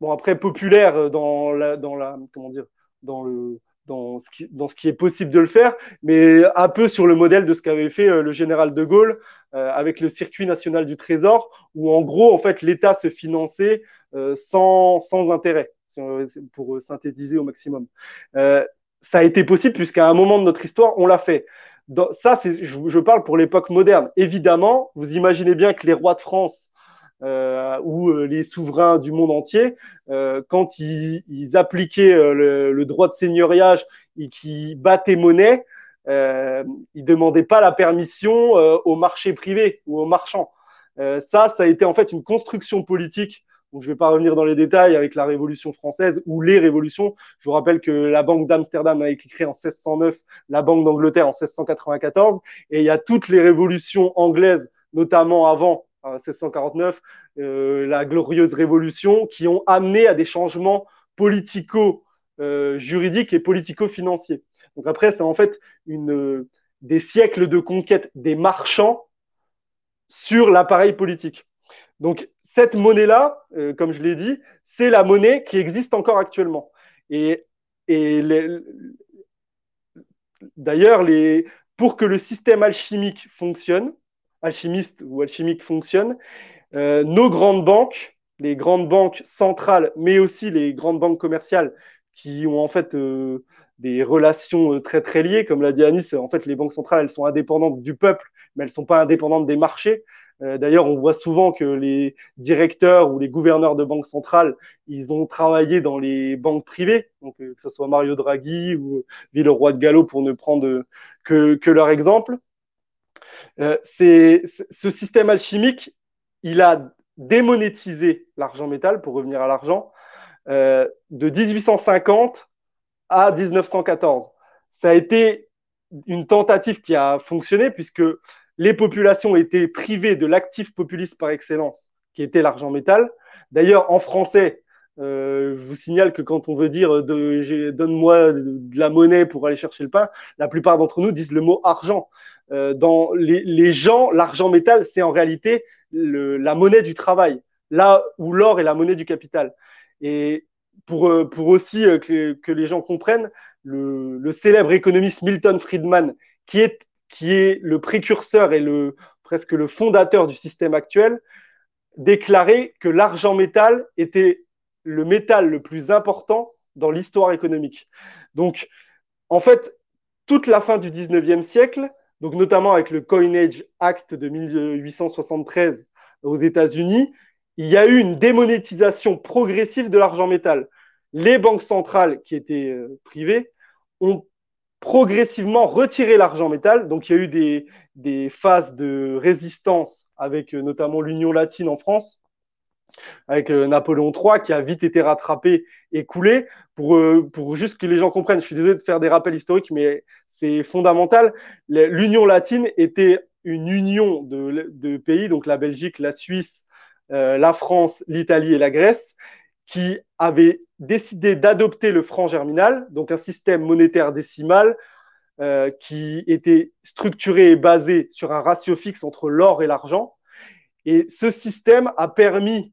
bon après populaire dans la, dans la, comment dire, dans le, dans ce, qui, dans ce qui est possible de le faire, mais un peu sur le modèle de ce qu'avait fait euh, le général de Gaulle euh, avec le circuit national du Trésor, où en gros, en fait, l'État se finançait euh, sans, sans intérêt, pour synthétiser au maximum. Euh, ça a été possible puisqu'à un moment de notre histoire, on l'a fait. Ça, je, je parle pour l'époque moderne. Évidemment, vous imaginez bien que les rois de France euh, ou euh, les souverains du monde entier, euh, quand ils, ils appliquaient euh, le, le, droit de seigneuriage et qui battaient monnaie, euh, ils demandaient pas la permission euh, au marché privé ou aux marchands. ça, ça a été en fait une construction politique. Donc, je ne vais pas revenir dans les détails avec la Révolution française ou les révolutions. Je vous rappelle que la Banque d'Amsterdam a été créée en 1609, la Banque d'Angleterre en 1694, et il y a toutes les révolutions anglaises, notamment avant 1649, euh, la glorieuse révolution, qui ont amené à des changements politico-juridiques euh, et politico-financiers. Donc après, c'est en fait une, des siècles de conquête des marchands sur l'appareil politique. Donc cette monnaie-là, euh, comme je l'ai dit, c'est la monnaie qui existe encore actuellement. Et, d'ailleurs, pour que le système alchimique fonctionne, alchimiste ou alchimique fonctionne, euh, nos grandes banques, les grandes banques centrales, mais aussi les grandes banques commerciales qui ont en fait euh, des relations euh, très très liées, comme l'a dit Anis, en fait les banques centrales elles sont indépendantes du peuple, mais elles ne sont pas indépendantes des marchés. D'ailleurs, on voit souvent que les directeurs ou les gouverneurs de banques centrales, ils ont travaillé dans les banques privées, donc que ce soit Mario Draghi ou Villeroy de Gallo pour ne prendre que leur exemple. Euh, c'est, ce système alchimique, il a démonétisé l'argent métal, pour revenir à l'argent, euh, de 1850 à 1914. Ça a été une tentative qui a fonctionné puisque les populations étaient privées de l'actif populiste par excellence, qui était l'argent métal. D'ailleurs, en français, euh, je vous signale que quand on veut dire de, donne-moi de la monnaie pour aller chercher le pain, la plupart d'entre nous disent le mot argent. Euh, dans les, les gens, l'argent métal, c'est en réalité le, la monnaie du travail, là où l'or est la monnaie du capital. Et pour, euh, pour aussi euh, que, que les gens comprennent, le, le, célèbre économiste Milton Friedman, qui est, qui est le précurseur et le, presque le fondateur du système actuel, déclarait que l'argent métal était le métal le plus important dans l'histoire économique. Donc, en fait, toute la fin du 19e siècle, donc notamment avec le Coinage Act de 1873 aux États-Unis, il y a eu une démonétisation progressive de l'argent métal. Les banques centrales qui étaient euh, privées ont progressivement retiré l'argent métal. Donc il y a eu des, phases de résistance avec euh, notamment l'Union latine en France, avec euh, Napoléon III qui a vite été rattrapé et coulé. Pour, euh, pour juste que les gens comprennent, je suis désolé de faire des rappels historiques, mais c'est fondamental. L'Union latine était une union de, pays, donc la Belgique, la Suisse, euh, la France, l'Italie et la Grèce, qui avaient décidé d'adopter le franc germinal, donc un système monétaire décimal qui était structuré et basé sur un ratio fixe entre l'or et l'argent. Et ce système a permis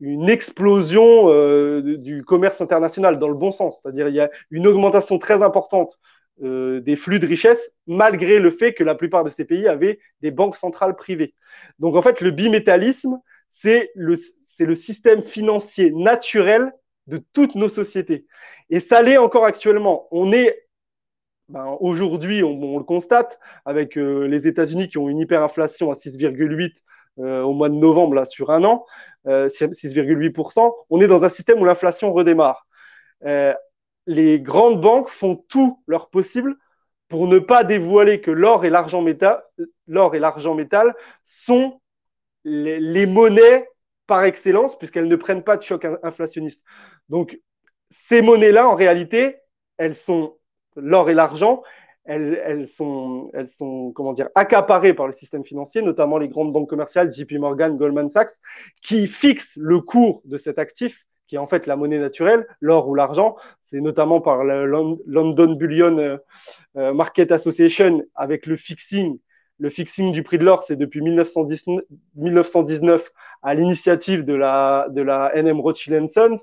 une explosion euh, du commerce international dans le bon sens. C'est-à-dire il y a une augmentation très importante euh, des flux de richesses, malgré le fait que la plupart de ces pays avaient des banques centrales privées. Donc en fait, le bimétallisme, c'est le, le système financier naturel de toutes nos sociétés. Et ça l'est encore actuellement. On est ben, aujourd'hui, on, le constate avec euh, les États-Unis qui ont une hyperinflation à 6,8 euh, au mois de novembre là, sur un an, euh, 6,8%. On est dans un système où l'inflation redémarre. Euh, les grandes banques font tout leur possible pour ne pas dévoiler que l'or et l'argent métal, l'or et l'argent métal sont les, les monnaies par excellence puisqu'elles ne prennent pas de choc inflationniste. Donc ces monnaies-là, en réalité, elles sont l'or et l'argent, elles, elles, sont, elles sont comment dire, accaparées par le système financier, notamment les grandes banques commerciales, JP Morgan, Goldman Sachs, qui fixent le cours de cet actif, qui est en fait la monnaie naturelle, l'or ou l'argent. C'est notamment par le London Bullion euh, Market Association avec le fixing. Le fixing du prix de l'or, c'est depuis 1919, 1919 à l'initiative de la, de la NM Rothschild Sons.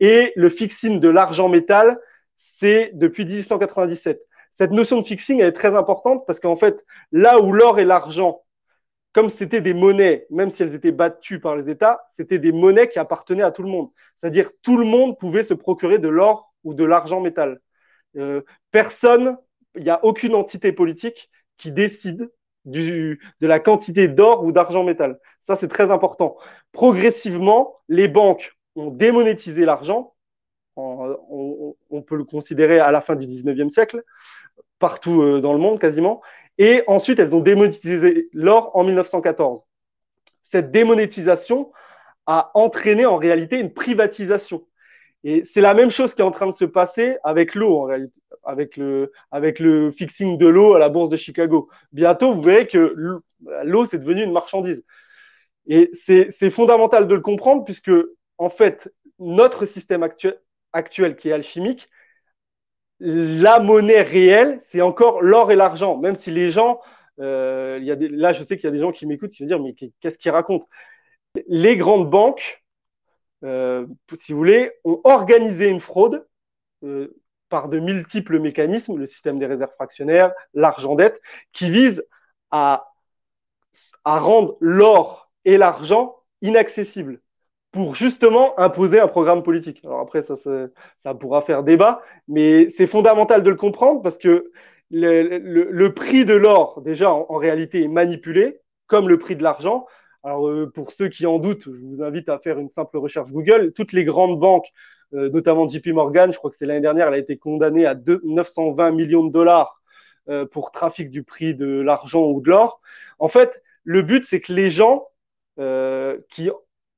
Et le fixing de l'argent métal, c'est depuis 1897 cette notion de fixing elle est très importante parce qu'en fait, là où l'or et l'argent, comme c'était des monnaies, même si elles étaient battues par les États, c'était des monnaies qui appartenaient à tout le monde. C'est-à-dire tout le monde pouvait se procurer de l'or ou de l'argent métal. Euh, personne, il n'y a aucune entité politique qui décide de la quantité d'or ou d'argent métal. Ça, c'est très important. Progressivement, les banques ont démonétisé l'argent. On, peut le considérer à la fin du 19e siècle partout euh, dans le monde quasiment. Et ensuite, elles ont démonétisé l'or en 1914. Cette démonétisation a entraîné en réalité une privatisation. Et c'est la même chose qui est en train de se passer avec l'eau en réalité, le, avec le fixing de l'eau à la bourse de Chicago. Bientôt, vous verrez que l'eau, c'est devenu une marchandise. Et c'est fondamental de le comprendre puisque, en fait, notre système actuel, actuel qui est alchimique, la monnaie réelle, c'est encore l'or et l'argent. Même si les gens, euh, y a là, je sais qu'il y a des gens qui m'écoutent qui vont dire, mais qu'est-ce qu'ils racontent? Les grandes banques, euh, si vous voulez, ont organisé une fraude euh, par de multiples mécanismes, le système des réserves fractionnaires, l'argent dette, qui vise à rendre l'or et l'argent inaccessibles pour justement imposer un programme politique. Alors après, ça, ça pourra faire débat, mais c'est fondamental de le comprendre parce que le, prix de l'or, déjà, en, réalité, est manipulé, comme le prix de l'argent. Alors, euh, pour ceux qui en doutent, je vous invite à faire une simple recherche Google. Toutes les grandes banques, euh, notamment JP Morgan, je crois que c'est l'année dernière, elle a été condamnée à deux, 920 millions de dollars euh, pour trafic du prix de l'argent ou de l'or. En fait, le but, c'est que les gens qui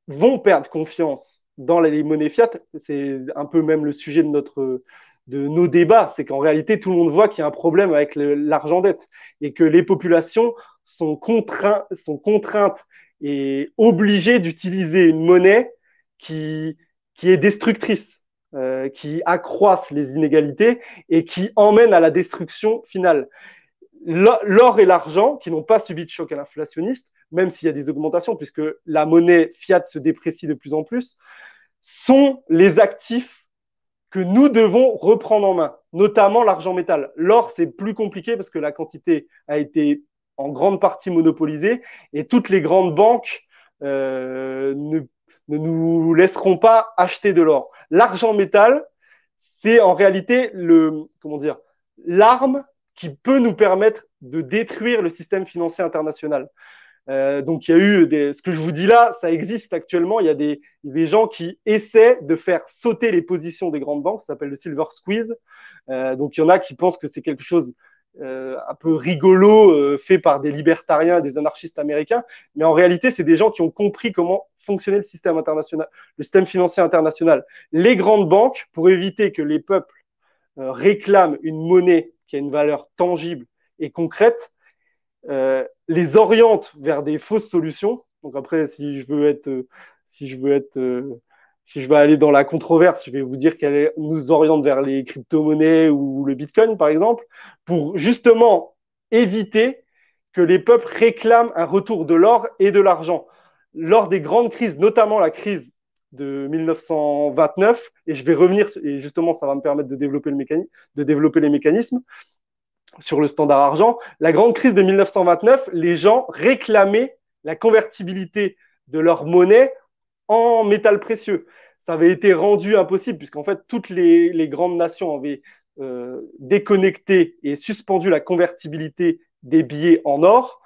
vont perdre confiance dans les monnaies fiat. C'est un peu même le sujet de nos débats, c'est qu'en réalité, tout le monde voit qu'il y a un problème avec l'argent dette et que les populations sont, contraintes et obligées d'utiliser une monnaie qui, qui est destructrice, euh, qui accroisse les inégalités et qui emmène à la destruction finale. L'or et l'argent, qui n'ont pas subi de choc à l'inflationniste, même s'il y a des augmentations, puisque la monnaie fiat se déprécie de plus en plus, sont les actifs que nous devons reprendre en main, notamment l'argent métal. L'or, c'est plus compliqué parce que la quantité a été en grande partie monopolisée et toutes les grandes banques euh, ne, ne, nous laisseront pas acheter de l'or. L'argent métal, c'est en réalité le comment dire l'arme qui peut nous permettre de détruire le système financier international. Euh, donc il y a eu des, ce que je vous dis là, ça existe actuellement. Il y a des, des gens qui essaient de faire sauter les positions des grandes banques. Ça s'appelle le silver squeeze. Euh, donc il y en a qui pensent que c'est quelque chose euh, un peu rigolo euh, fait par des libertariens, des anarchistes américains. Mais en réalité, c'est des gens qui ont compris comment fonctionnait le système international, le système financier international. Les grandes banques, pour éviter que les peuples euh, réclament une monnaie qui a une valeur tangible et concrète, les oriente vers des fausses solutions. Donc après, si je veux être, euh, si je veux être, euh, si je veux aller dans la controverse, je vais vous dire qu'elle nous oriente vers les crypto-monnaies ou le Bitcoin, par exemple, pour justement éviter que les peuples réclament un retour de l'or et de l'argent. Lors des grandes crises, notamment la crise de 1929, et je vais revenir, et justement, ça va me permettre de développer, le mécanisme, de développer les mécanismes sur le standard argent. La grande crise de 1929, les gens réclamaient la convertibilité de leur monnaie en métal précieux. Ça avait été rendu impossible puisqu'en fait toutes les, grandes nations avaient euh, déconnecté et suspendu la convertibilité des billets en or.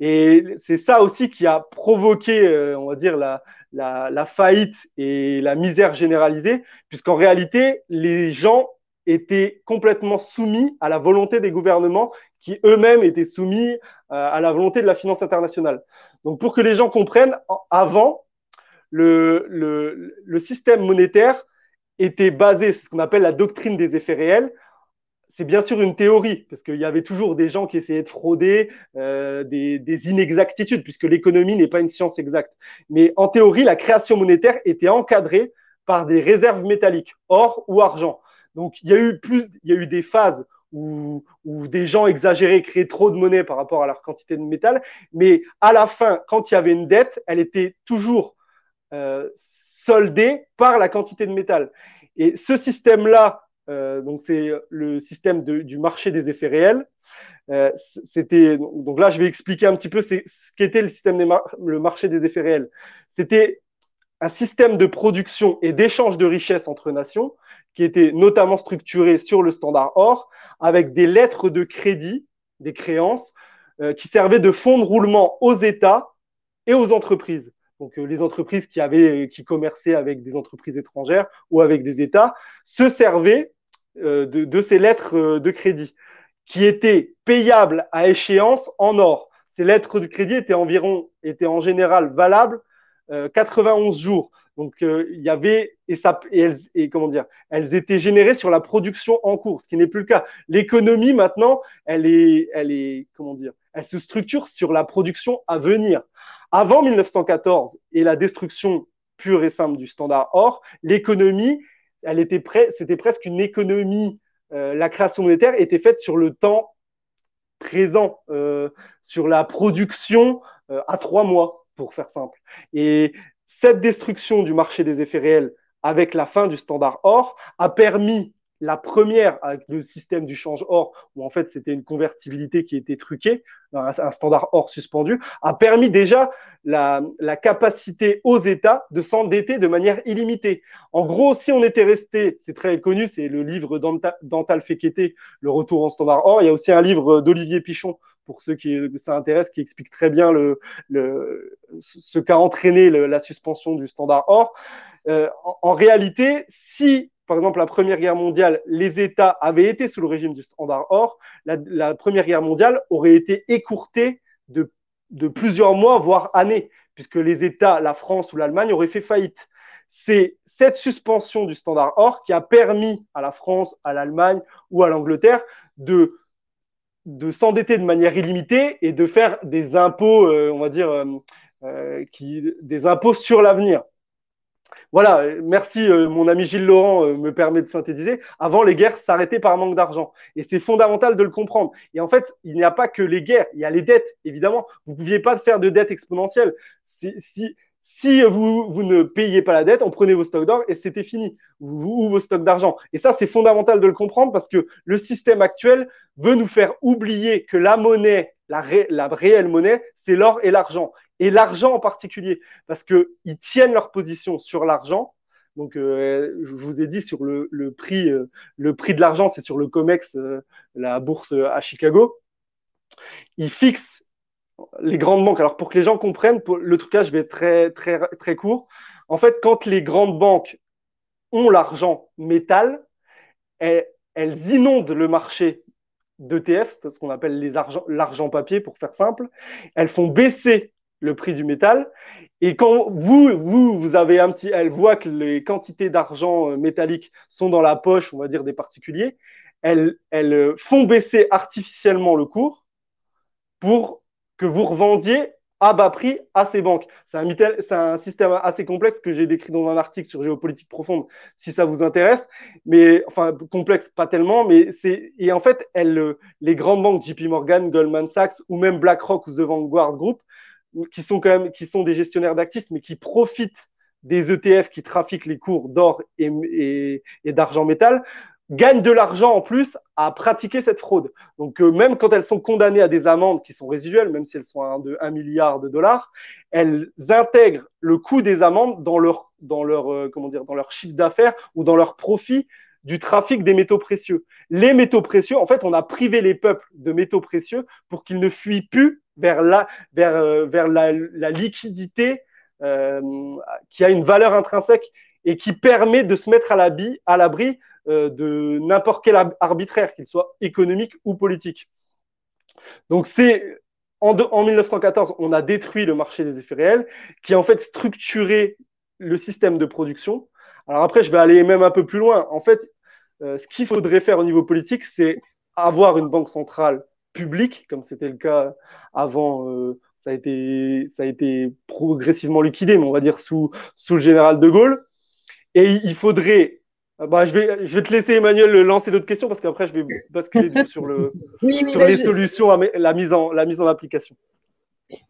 Et c'est ça aussi qui a provoqué, euh, on va dire, la, la faillite et la misère généralisée, puisqu'en réalité, les gens étaient complètement soumis à la volonté des gouvernements qui eux-mêmes étaient soumis euh, à la volonté de la finance internationale. Donc pour que les gens comprennent, avant, le, système monétaire était basé, c'est ce qu'on appelle la doctrine des effets réels. C'est bien sûr une théorie, parce qu'il y avait toujours des gens qui essayaient de frauder, euh, des inexactitudes, puisque l'économie n'est pas une science exacte. Mais en théorie, la création monétaire était encadrée par des réserves métalliques, or ou argent. Donc, il y a eu plus, il y a eu des phases où, des gens exagéraient, créaient trop de monnaie par rapport à leur quantité de métal. Mais à la fin, quand il y avait une dette, elle était toujours euh, soldée par la quantité de métal. Et ce système-là, euh, donc c'est le système du marché des effets réels. Euh, c'était donc là, je vais expliquer un petit peu ce qu'était le système des le marché des effets réels. C'était un système de production et d'échange de richesses entre nations qui était notamment structuré sur le standard or, avec des lettres de crédit, des créances, euh, qui servaient de fonds de roulement aux États et aux entreprises. Donc euh, les entreprises qui avaient, qui commerçaient avec des entreprises étrangères ou avec des États, se servaient euh, de, de, ces lettres euh, de crédit, qui étaient payables à échéance en or. Ces lettres de crédit étaient environ, étaient en général valables 91 jours. Donc euh, il y avait et elles comment dire, elles étaient générées sur la production en cours, ce qui n'est plus le cas. L'économie maintenant, elle est elle est comment dire, elle se structure sur la production à venir. Avant 1914 et la destruction pure et simple du standard or, l'économie, elle était c'était presque une économie. Euh, la création monétaire était faite sur le temps présent, euh, sur la production euh, à trois mois, pour faire simple. Et cette destruction du marché des effets réels avec la fin du standard or a permis la première avec le système du change or, où en fait c'était une convertibilité qui était truquée, un, standard or suspendu, a permis déjà la, la capacité aux États de s'endetter de manière illimitée. En gros, si on était resté, c'est très connu, c'est le livre d'Antal Fekete, Le retour en standard or. Il y a aussi un livre d'Olivier Pichon pour ceux qui ça intéresse, qui explique très bien le, le, ce qu'a entraîné la suspension du standard or. Euh, en, réalité, si par exemple la Première Guerre mondiale, les États avaient été sous le régime du standard or, la, la Première Guerre mondiale aurait été écourtée de, de plusieurs mois, voire années, puisque les États, la France ou l'Allemagne auraient fait faillite. c'est cette suspension du standard or qui a permis à la France, à l'Allemagne ou à l'Angleterre de, de s'endetter de manière illimitée et de faire des impôts, euh, on va dire, euh, euh, qui, des impôts sur l'avenir. Voilà, merci, euh, mon ami Gilles Laurent euh, me permet de synthétiser. Avant, les guerres s'arrêtaient par manque d'argent. Et c'est fondamental de le comprendre. Et en fait, il n'y a pas que les guerres, il y a les dettes, évidemment. Vous ne pouviez pas faire de dette exponentielle. Si, vous, ne payez pas la dette, on prenait vos stocks d'or et c'était fini, ou, vos stocks d'argent. Et ça, c'est fondamental de le comprendre parce que le système actuel veut nous faire oublier que la monnaie, la réelle monnaie, c'est l'or et l'argent et l'argent en particulier, parce qu'ils tiennent leur position sur l'argent. Donc, euh, je vous ai dit sur le, prix, euh, le prix de l'argent, c'est sur le COMEX, euh, la bourse à Chicago. Ils fixent les grandes banques. Alors, pour que les gens comprennent, pour le trucage, je vais être très, très, très court. En fait, quand les grandes banques ont l'argent métal, elles, elles inondent le marché d'ETF, c'est ce qu'on appelle l'argent papier pour faire simple. Elles font baisser le prix du métal. Et quand vous, vous, vous avez un petit, elle voit que les quantités d'argent euh, métallique sont dans la poche, on va dire, des particuliers, elles, elles font baisser artificiellement le cours pour que vous revendiez à bas prix à ces banques. C'est un, système assez complexe que j'ai décrit dans un article sur géopolitique profonde, si ça vous intéresse. Mais enfin, complexe, pas tellement. Mais c'est et en fait, elles, les grandes banques, JP Morgan, Goldman Sachs ou même BlackRock ou The Vanguard Group, qui sont quand même qui sont des gestionnaires d'actifs, mais qui profitent des ETF qui trafiquent les cours d'or et, et, d'argent métal, gagnent de l'argent en plus à pratiquer cette fraude. Donc euh, même quand elles sont condamnées à des amendes qui sont résiduelles, même si elles sont de 1 milliard de dollars, elles intègrent le coût des amendes dans leur dans leur euh, comment dire dans leur chiffre d'affaires ou dans leur profit du trafic des métaux précieux. Les métaux précieux, en fait, on a privé les peuples de métaux précieux pour qu'ils ne fuient plus vers la, vers, euh, vers la, liquidité euh, qui a une valeur intrinsèque et qui permet de se mettre à l'abri, euh, de n'importe quel arbitraire, qu'il soit économique ou politique. Donc c'est en, en 1914, on a détruit le marché des effets réels, qui a en fait structuré le système de production. Alors après, je vais aller même un peu plus loin. En fait, euh, ce qu'il faudrait faire au niveau politique, c'est avoir une banque centrale public, comme c'était le cas avant. Euh, ça a été, ça a été progressivement liquidé, mais on va dire sous, sous le général de Gaulle. Et il faudrait bah, je, vais, je vais te laisser, Emmanuel, lancer d'autres questions parce qu'après, je vais basculer sur, le, *laughs* oui, oui, sur les je... solutions, à la mise, en, la mise en application.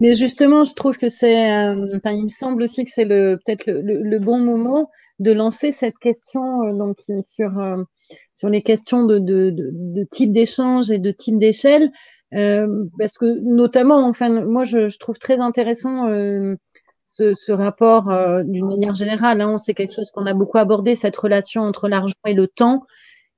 Mais justement, je trouve que c'est, euh, il me semble aussi que c'est le, peut-être le, le, bon moment de lancer cette question euh, donc, sur, euh, sur les questions de, de, de, de type d'échange et de type d'échelle, euh, parce que notamment, enfin, moi, je, je trouve très intéressant euh, ce, ce, rapport euh, d'une manière générale. Hein, c'est quelque chose qu'on a beaucoup abordé, cette relation entre l'argent et le temps.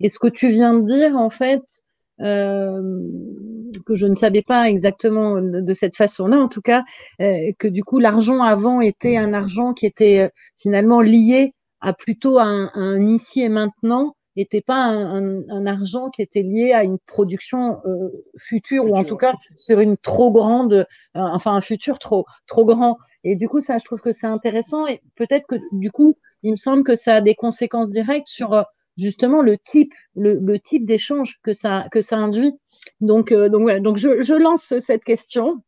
Et ce que tu viens de dire, en fait, euh, que je ne savais pas exactement de, cette façon-là, en tout cas, euh, que du coup l'argent avant était un argent qui était finalement lié à plutôt un, un ici et maintenant n'était pas un, un, un, argent qui était lié à une production euh, future ou en tout cas sur une trop grande, euh, enfin un futur trop trop grand. Et du coup, ça, je trouve que c'est intéressant et peut-être que du coup, il me semble que ça a des conséquences directes sur euh, justement le type le, type d'échange que ça que ça induit. Donc euh, donc voilà, donc je, lance cette question.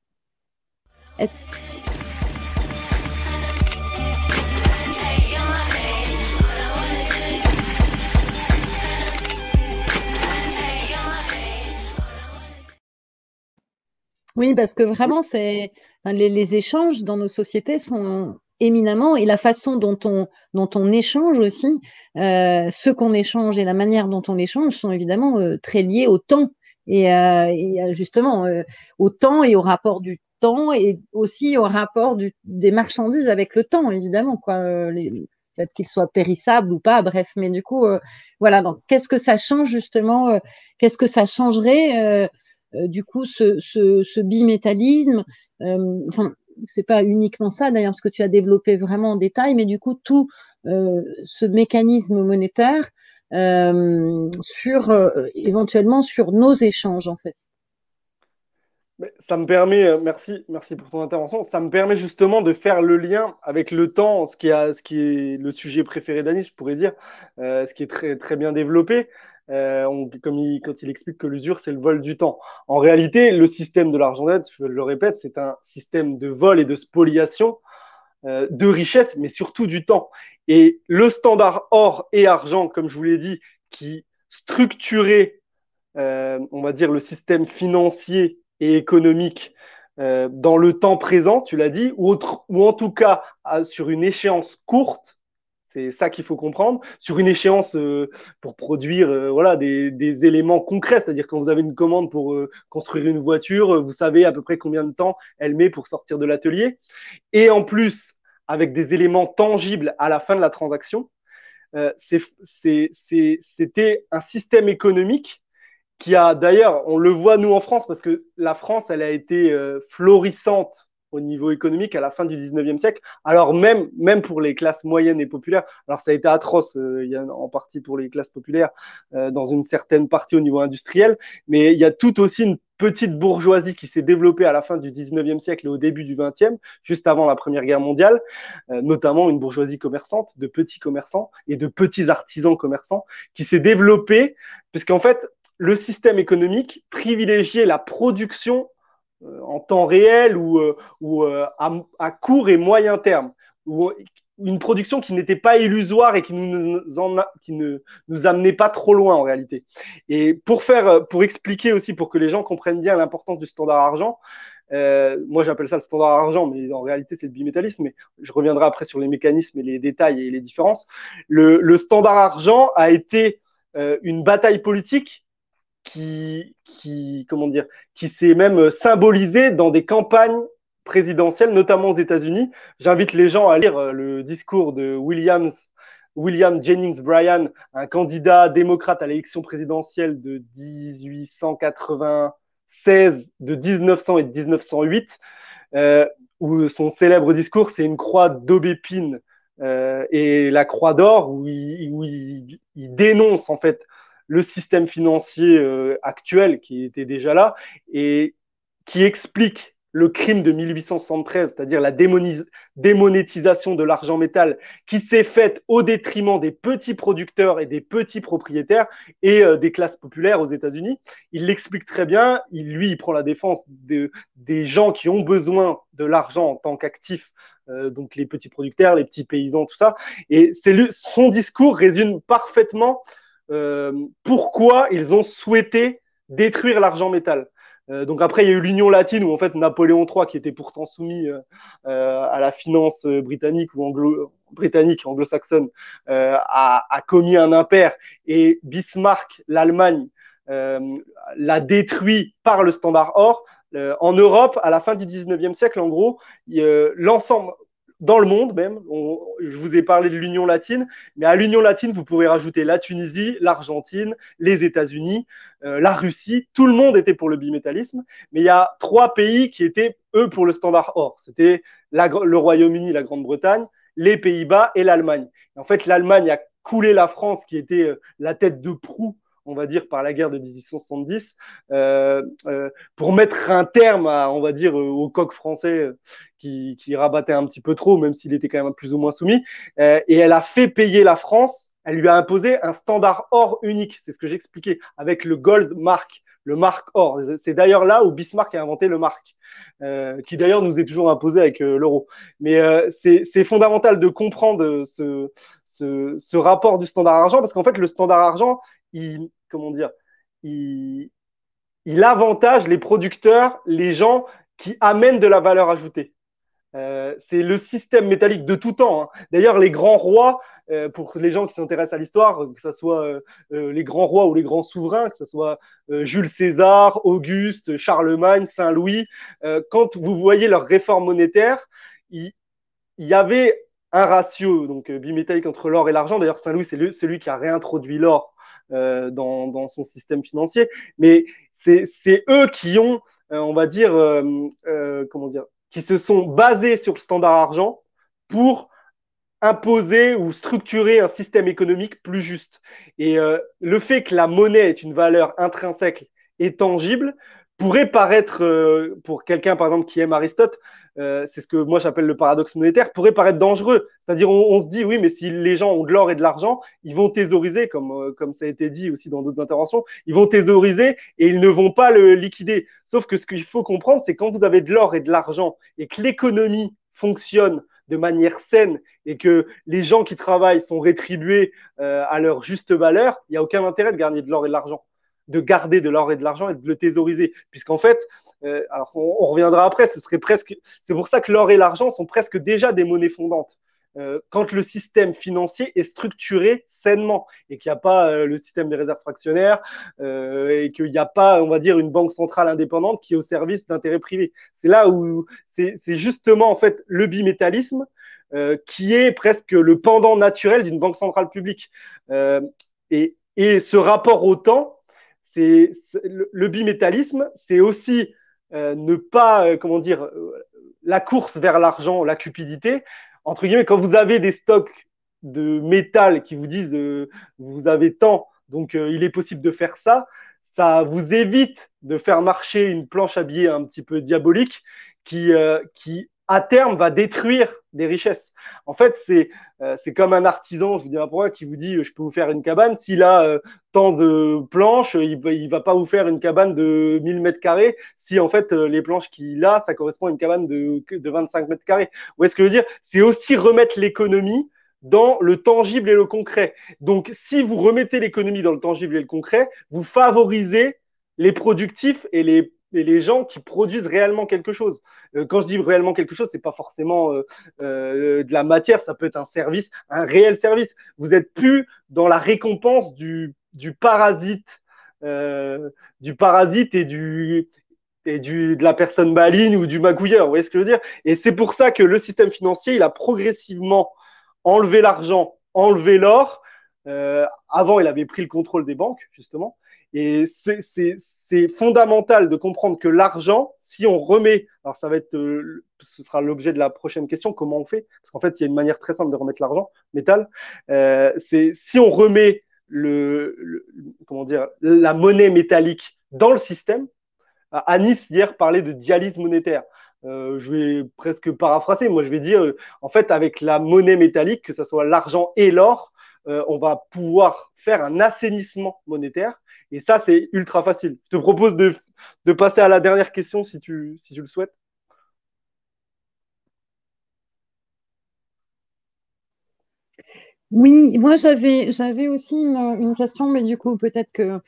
Oui, parce que vraiment, c'est les, échanges dans nos sociétés sont éminemment et la façon dont on dont on échange aussi, euh, ce qu'on échange et la manière dont on échange sont évidemment euh, très liés au temps et, euh, et justement euh, au temps et au rapport du temps et aussi au rapport du, des marchandises avec le temps évidemment quoi. Euh, les, peut-être qu'ils soient périssables ou pas, bref, mais du coup, voilà. Donc, qu'est-ce que ça change justement Qu'est-ce que ça changerait euh, du coup, ce, ce, ce bimétallisme, euh, c'est pas uniquement ça d'ailleurs, parce que tu as développé vraiment en détail, mais du coup, tout euh, ce mécanisme monétaire sur éventuellement sur nos échanges en fait. ça me permet, euh, merci, merci pour ton intervention, ça me permet justement de faire le lien avec le temps, ce qui, ce est le sujet préféré d'Anis, je pourrais dire, euh, ce qui est très, très bien développé. Euh, comme quand il explique que l'usure, c'est le vol du temps. En réalité, le système de l'argent net, je le répète, c'est un système de vol et de spoliation euh, de richesse, mais surtout du temps. Et le standard or et argent, comme je vous l'ai dit, qui structurait, euh, on va dire, le système financier et économique dans le temps présent, tu l'as dit, ou en tout cas sur une échéance courte, c'est ça qu'il faut comprendre, sur une échéance euh, pour produire euh, voilà, des, éléments concrets, c'est-à-dire quand vous avez une commande pour euh, construire une voiture, vous savez à peu près combien de temps elle met pour sortir de l'atelier, et en plus avec des éléments tangibles à la fin de la transaction, c'était un système économique qui a d'ailleurs, on le voit nous en France, parce que la France, elle a été florissante au niveau économique à la fin du 19e siècle. Alors même, même pour les classes moyennes et populaires, alors ça a été atroce euh, il y a en partie pour les classes populaires, euh, dans une certaine partie au niveau industriel, mais il y a tout aussi une petite bourgeoisie qui s'est développée à la fin du 19e siècle et au début du 20e, juste avant la Première Guerre mondiale, euh, notamment une bourgeoisie commerçante, de petits commerçants et de petits artisans commerçants, qui s'est développée, puisqu'en fait, le système économique privilégiait la production en temps réel ou, euh, ou euh, à, à, court et moyen terme, une production qui n'était pas illusoire et qui, nous en a, qui ne nous amenait pas trop loin en réalité. Et pour faire, pour expliquer aussi, pour que les gens comprennent bien l'importance du standard argent, euh, moi j'appelle ça le standard argent, mais en réalité c'est le bimétallisme. Mais je reviendrai après sur les mécanismes et les détails et les différences. Le, le standard argent a été euh, une bataille politique qui, qui, comment dire, qui s'est même symbolisé dans des campagnes présidentielles, notamment aux États-Unis. J'invite les gens à lire euh, le discours de Williams, William Jennings Bryan, un candidat démocrate à l'élection présidentielle de 1896, de 1900 et de 1908, euh, où son célèbre discours, c'est une croix d'aubépine euh, et la croix d'or, où, il, dénonce en fait le système financier euh, actuel qui était déjà là et qui explique le crime de 1873, c'est-à-dire la démonétisation de l'argent métal qui s'est faite au détriment des petits producteurs et des petits propriétaires et euh, des classes populaires aux États-Unis. Il l'explique très bien. Il, lui, prend la défense de, des gens qui ont besoin de l'argent en tant qu'actifs, euh, donc les petits producteurs, les petits paysans, tout ça. Et son discours résume parfaitement pourquoi ils ont souhaité détruire l'argent métal. Euh, donc après, il y a eu l'Union latine où en fait Napoléon III, qui était pourtant soumis euh, euh à la finance britannique ou anglo britannique, anglo-saxonne, euh, a, a, commis un impair et Bismarck, l'Allemagne, l'a détruit par le standard or. en Europe, à la fin du 19e siècle, en gros, l'ensemble, dans le monde même. Je vous ai parlé de l'Union latine, mais à l'Union latine, vous pouvez rajouter la Tunisie, l'Argentine, les États-Unis, euh, la Russie. Tout le monde était pour le bimétallisme, mais il y a trois pays qui étaient, eux, pour le standard or. C'était le Royaume-Uni, la Grande-Bretagne, les Pays-Bas et l'Allemagne. En fait, l'Allemagne a coulé la France, qui était euh, la tête de proue on va dire, par la guerre de 1870, euh, euh, pour mettre un terme, à, on va dire, euh, au coq français euh, qui, qui, rabattait un petit peu trop, même s'il était quand même plus ou moins soumis. Euh, et elle a fait payer la France, elle lui a imposé un standard or unique, c'est ce que j'expliquais, avec le gold mark, le mark or. C'est d'ailleurs là où Bismarck a inventé le mark. Euh, qui d'ailleurs nous est toujours imposé avec l'euro. Mais c'est fondamental de comprendre ce, ce, ce, rapport du standard argent parce qu'en fait, le standard argent, il, avantage les producteurs, les gens qui amènent de la valeur ajoutée. Euh, c'est le système métallique de tout temps. Hein. D'ailleurs, les grands rois, euh, pour les gens qui s'intéressent à l'histoire, que ce soit euh, les grands rois ou les grands souverains, que ce soit Jules César, Auguste, Charlemagne, Saint-Louis, quand vous voyez leur réforme monétaire, il, il y avait un ratio donc bimétallique entre l'or et l'argent. D'ailleurs, Saint-Louis, c'est celui qui a réintroduit l'or euh, dans, dans, son système financier. Mais c'est eux qui ont, euh, on va dire, euh, comment dire, qui se sont basés sur le standard argent pour imposer ou structurer un système économique plus juste. Et le fait que la monnaie est une valeur intrinsèque et tangible pourrait paraître, euh, pour quelqu'un par exemple qui aime Aristote, euh, c'est ce que moi j'appelle le paradoxe monétaire, pourrait paraître dangereux. C'est-à-dire on, on, se dit oui, mais si les gens ont de l'or et de l'argent, ils vont thésauriser, comme, euh, comme ça a été dit aussi dans d'autres interventions, ils vont thésauriser et ils ne vont pas le liquider. Sauf que ce qu'il faut comprendre, c'est quand vous avez de l'or et de l'argent et que l'économie fonctionne de manière saine et que les gens qui travaillent sont rétribués euh, à leur juste valeur, il n'y a aucun intérêt de gagner de l'or et de l'argent de garder de l'or et de l'argent et de le thésauriser. Puisqu'en fait, euh, alors on, on, reviendra après, ce serait presque. C'est pour ça que l'or et l'argent sont presque déjà des monnaies fondantes. Euh, quand le système financier est structuré sainement et qu'il n'y a pas euh, le système des réserves fractionnaires euh, et qu'il n'y a pas, on va dire, une banque centrale indépendante qui est au service d'intérêts privés. C'est là où c'est justement en fait le bimétallisme euh, qui est presque le pendant naturel d'une banque centrale publique. et, et ce rapport au temps c'est le, le, bimétallisme, c'est aussi euh, ne pas, euh, comment dire, euh, la course vers l'argent, la cupidité. Entre guillemets, quand vous avez des stocks de métal qui vous disent vous avez tant, donc il est possible de faire ça, ça vous évite de faire marcher une planche à billets un petit peu diabolique qui, qui à terme va détruire des richesses. En fait, c'est euh, comme un artisan, je vous dis un point, qui vous dit je peux vous faire une cabane. S'il a euh, tant de planches, il, il va pas vous faire une cabane de 1000 mètres carrés. Si en fait euh, les planches qu'il a, ça correspond à une cabane de, de 25 mètres carrés. Vous voyez ce que je veux dire? C'est aussi remettre l'économie dans le tangible et le concret. Donc, si vous remettez l'économie dans le tangible et le concret, vous favorisez les productifs et les et les gens qui produisent réellement quelque chose. Euh, quand je dis réellement quelque chose, c'est pas forcément euh, euh, de la matière, ça peut être un service, un réel service. Vous êtes plus dans la récompense du, du parasite, du parasite et du et du, de la personne maligne ou du magouilleur. Vous voyez ce que je veux dire? Et c'est pour ça que le système financier, il a progressivement enlevé l'argent, enlevé l'or. Avant, il avait pris le contrôle des banques, justement. Et c'est fondamental de comprendre que l'argent, si on remet, alors ça va être, euh, ce sera l'objet de la prochaine question, comment on fait? Parce qu'en fait, il y a une manière très simple de remettre l'argent, métal. Euh, c'est si on remet le, comment dire, la monnaie métallique dans le système. Anis hier parlait de dialyse monétaire. Euh, je vais presque paraphraser. Moi, je vais dire, en fait, avec la monnaie métallique, que ce soit l'argent et l'or, on va pouvoir faire un assainissement monétaire et ça, c'est ultra facile. Je te propose de, passer à la dernière question si tu, si tu le souhaites. Oui, moi j'avais j'avais aussi une, question, mais du coup peut-être que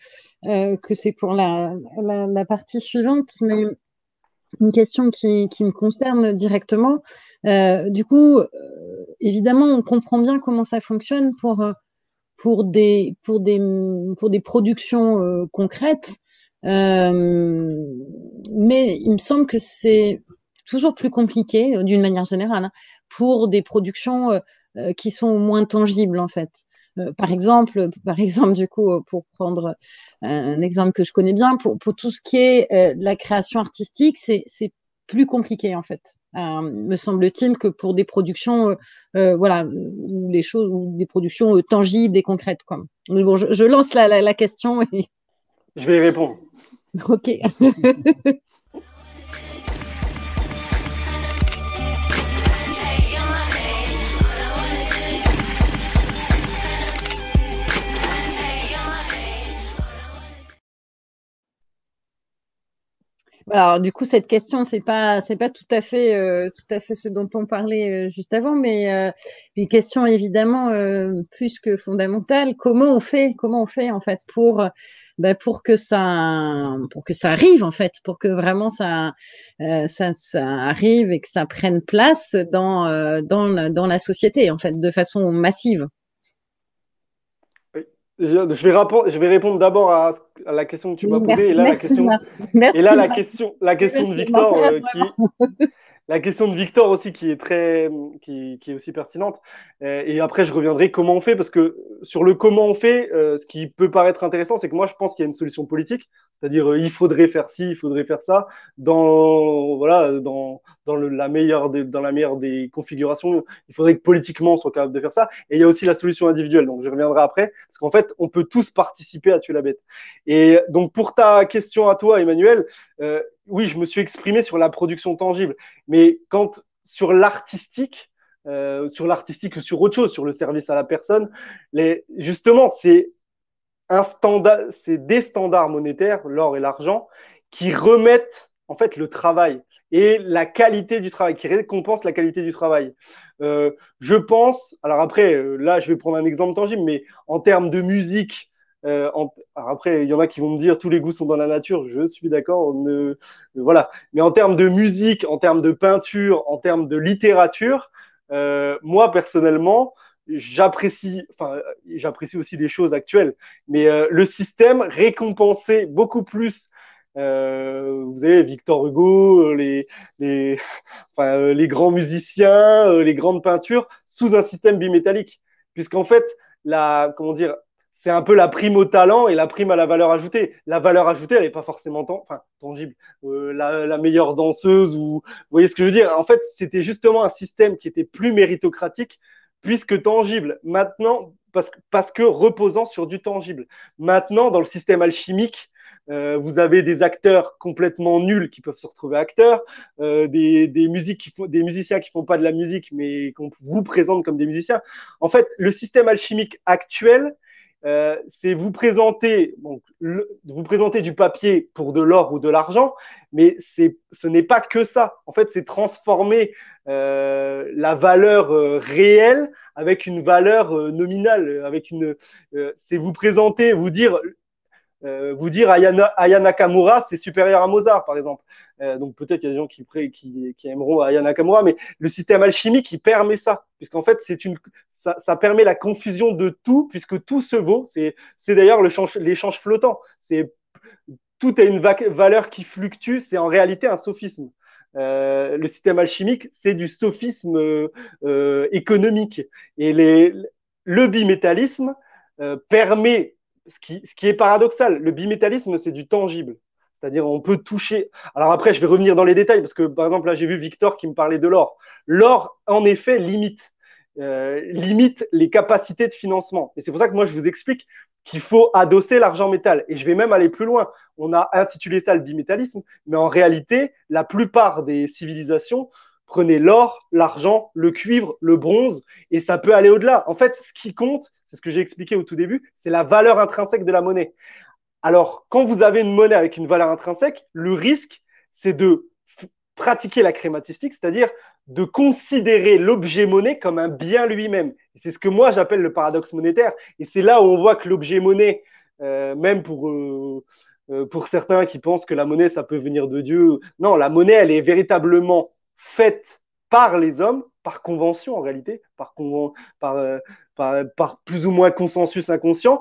euh, que c'est pour la, la, la, partie suivante, mais une question qui, qui me concerne directement. Euh, du coup, euh, évidemment, on comprend bien comment ça fonctionne pour pour des pour des pour des productions euh, concrètes. Euh, mais il me semble que c'est toujours plus compliqué euh, d'une manière générale hein, pour des productions euh, qui sont moins tangibles en fait. Par exemple, par exemple, du coup, pour prendre un exemple que je connais bien, pour, pour tout ce qui est de la création artistique, c'est plus compliqué en fait. Euh, me semble-t-il que pour des productions, euh, euh, voilà, ou les choses, ou des productions tangibles et concrètes, quoi. Mais bon, je, je lance la, la, la, question. Et... Je vais y répondre. *laughs* Ok. *laughs* Alors, du coup, cette question, c'est pas, c'est pas tout à fait, euh, tout à fait ce dont on parlait euh, juste avant, mais euh, une question évidemment euh, plus que fondamentale. Comment on fait, comment on fait en fait pour, bah, pour que ça, pour que ça arrive en fait, pour que vraiment ça, euh, ça, ça arrive et que ça prenne place dans, euh, dans, dans la société en fait, de façon massive? Je vais, répondre, je vais répondre d'abord à, à, la question que tu m'as posée. Et là, merci, la question, merci, et là, la question, la question de Victor, euh, qui, la question de Victor aussi qui est très, qui, qui est aussi pertinente. Euh, et après, je reviendrai comment on fait, parce que sur le comment on fait, euh, ce qui peut paraître intéressant, c'est que moi, je pense qu'il y a une solution politique. C'est-à-dire, euh, il faudrait faire ci, il faudrait faire ça, dans, voilà, dans, dans, la meilleure des, dans la meilleure des configurations. Il faudrait que politiquement, on soit capable de faire ça. Et il y a aussi la solution individuelle. Donc, je reviendrai après, parce qu'en fait, on peut tous participer à tuer la bête. Et donc, pour ta question à toi, Emmanuel, euh, oui, je me suis exprimé sur la production tangible. Mais quand, sur l'artistique, euh, sur l'artistique ou sur autre chose, sur le service à la personne, les, justement, c'est un standard, c'est des standards monétaires, l'or et l'argent, qui remettent en fait le travail et la qualité du travail, qui récompense la qualité du travail. Euh, je pense, alors après, euh, là, je vais prendre un exemple tangible, mais en termes de musique, euh, en, alors après, il y en a qui vont me dire tous les goûts sont dans la nature. Je suis d'accord. Ne, voilà. Mais en termes de musique, en termes de peinture, en termes de littérature, euh, moi personnellement, j'apprécie, enfin, j'apprécie aussi des choses actuelles, mais euh, le système récompensait beaucoup plus. Euh, vous avez Victor Hugo, les, les, *laughs* enfin, euh, les grands musiciens, euh, les grandes peintures sous un système bimétallique, puisqu'en fait, la, comment dire, c'est un peu la prime au talent et la prime à la valeur ajoutée. La valeur ajoutée, elle n'est pas forcément enfin, tangible. Euh, la, la, meilleure danseuse ou, vous voyez ce que je veux dire? En fait, c'était justement un système qui était plus méritocratique puisque tangible. Maintenant, parce, parce que reposant sur du tangible. Maintenant, dans le système alchimique, euh, vous avez des acteurs complètement nuls qui peuvent se retrouver acteurs, euh, des, des, musiques qui font, des musiciens qui font pas de la musique mais qu'on vous présente comme des musiciens. En fait, le système alchimique actuel, euh, c'est vous présenter, donc, vous présenter du papier pour de l'or ou de l'argent, mais ce n'est pas que ça. En fait, c'est transformer euh, la valeur euh, réelle avec une valeur nominale, avec une, c'est vous présenter, vous dire, vous dire Ayana, c'est supérieur à Mozart, par exemple. donc peut-être il y a des gens qui, aimeront Aya Nakamura, mais le système alchimique, il permet ça, puisqu'en fait, c'est une, ça, permet la confusion de tout, puisque tout se vaut. C'est, d'ailleurs l'échange flottant. Tout a une valeur qui fluctue. C'est en réalité un sophisme. Euh, le système alchimique, c'est du sophisme euh, économique. Et le bimétallisme euh, permet, ce qui, ce qui est paradoxal, le bimétallisme, c'est du tangible. C'est-à-dire, on peut toucher. Alors après, je vais revenir dans les détails parce que, par exemple, là, j'ai vu Victor qui me parlait de l'or. L'or, en effet, limite euh, limite les capacités de financement. Et c'est pour ça que moi, je vous explique qu'il faut adosser l'argent métal. Et je vais même aller plus loin. On a intitulé ça le bimétallisme, mais en réalité, la plupart des civilisations prenaient l'or, l'argent, le cuivre, le bronze, et ça peut aller au-delà. En fait, ce qui compte, c'est ce que j'ai expliqué au tout début, c'est la valeur intrinsèque de la monnaie. Alors, quand vous avez une monnaie avec une valeur intrinsèque, le risque, c'est de pratiquer la crématistique, c'est-à-dire de considérer l'objet monnaie comme un bien lui-même. C'est ce que moi j'appelle le paradoxe monétaire. Et c'est là où on voit que l'objet monnaie, euh, même pour, euh, euh, pour certains qui pensent que la monnaie, ça peut venir de Dieu, non, la monnaie, elle est véritablement faite par les hommes, par convention en réalité, par, par plus ou moins consensus inconscient,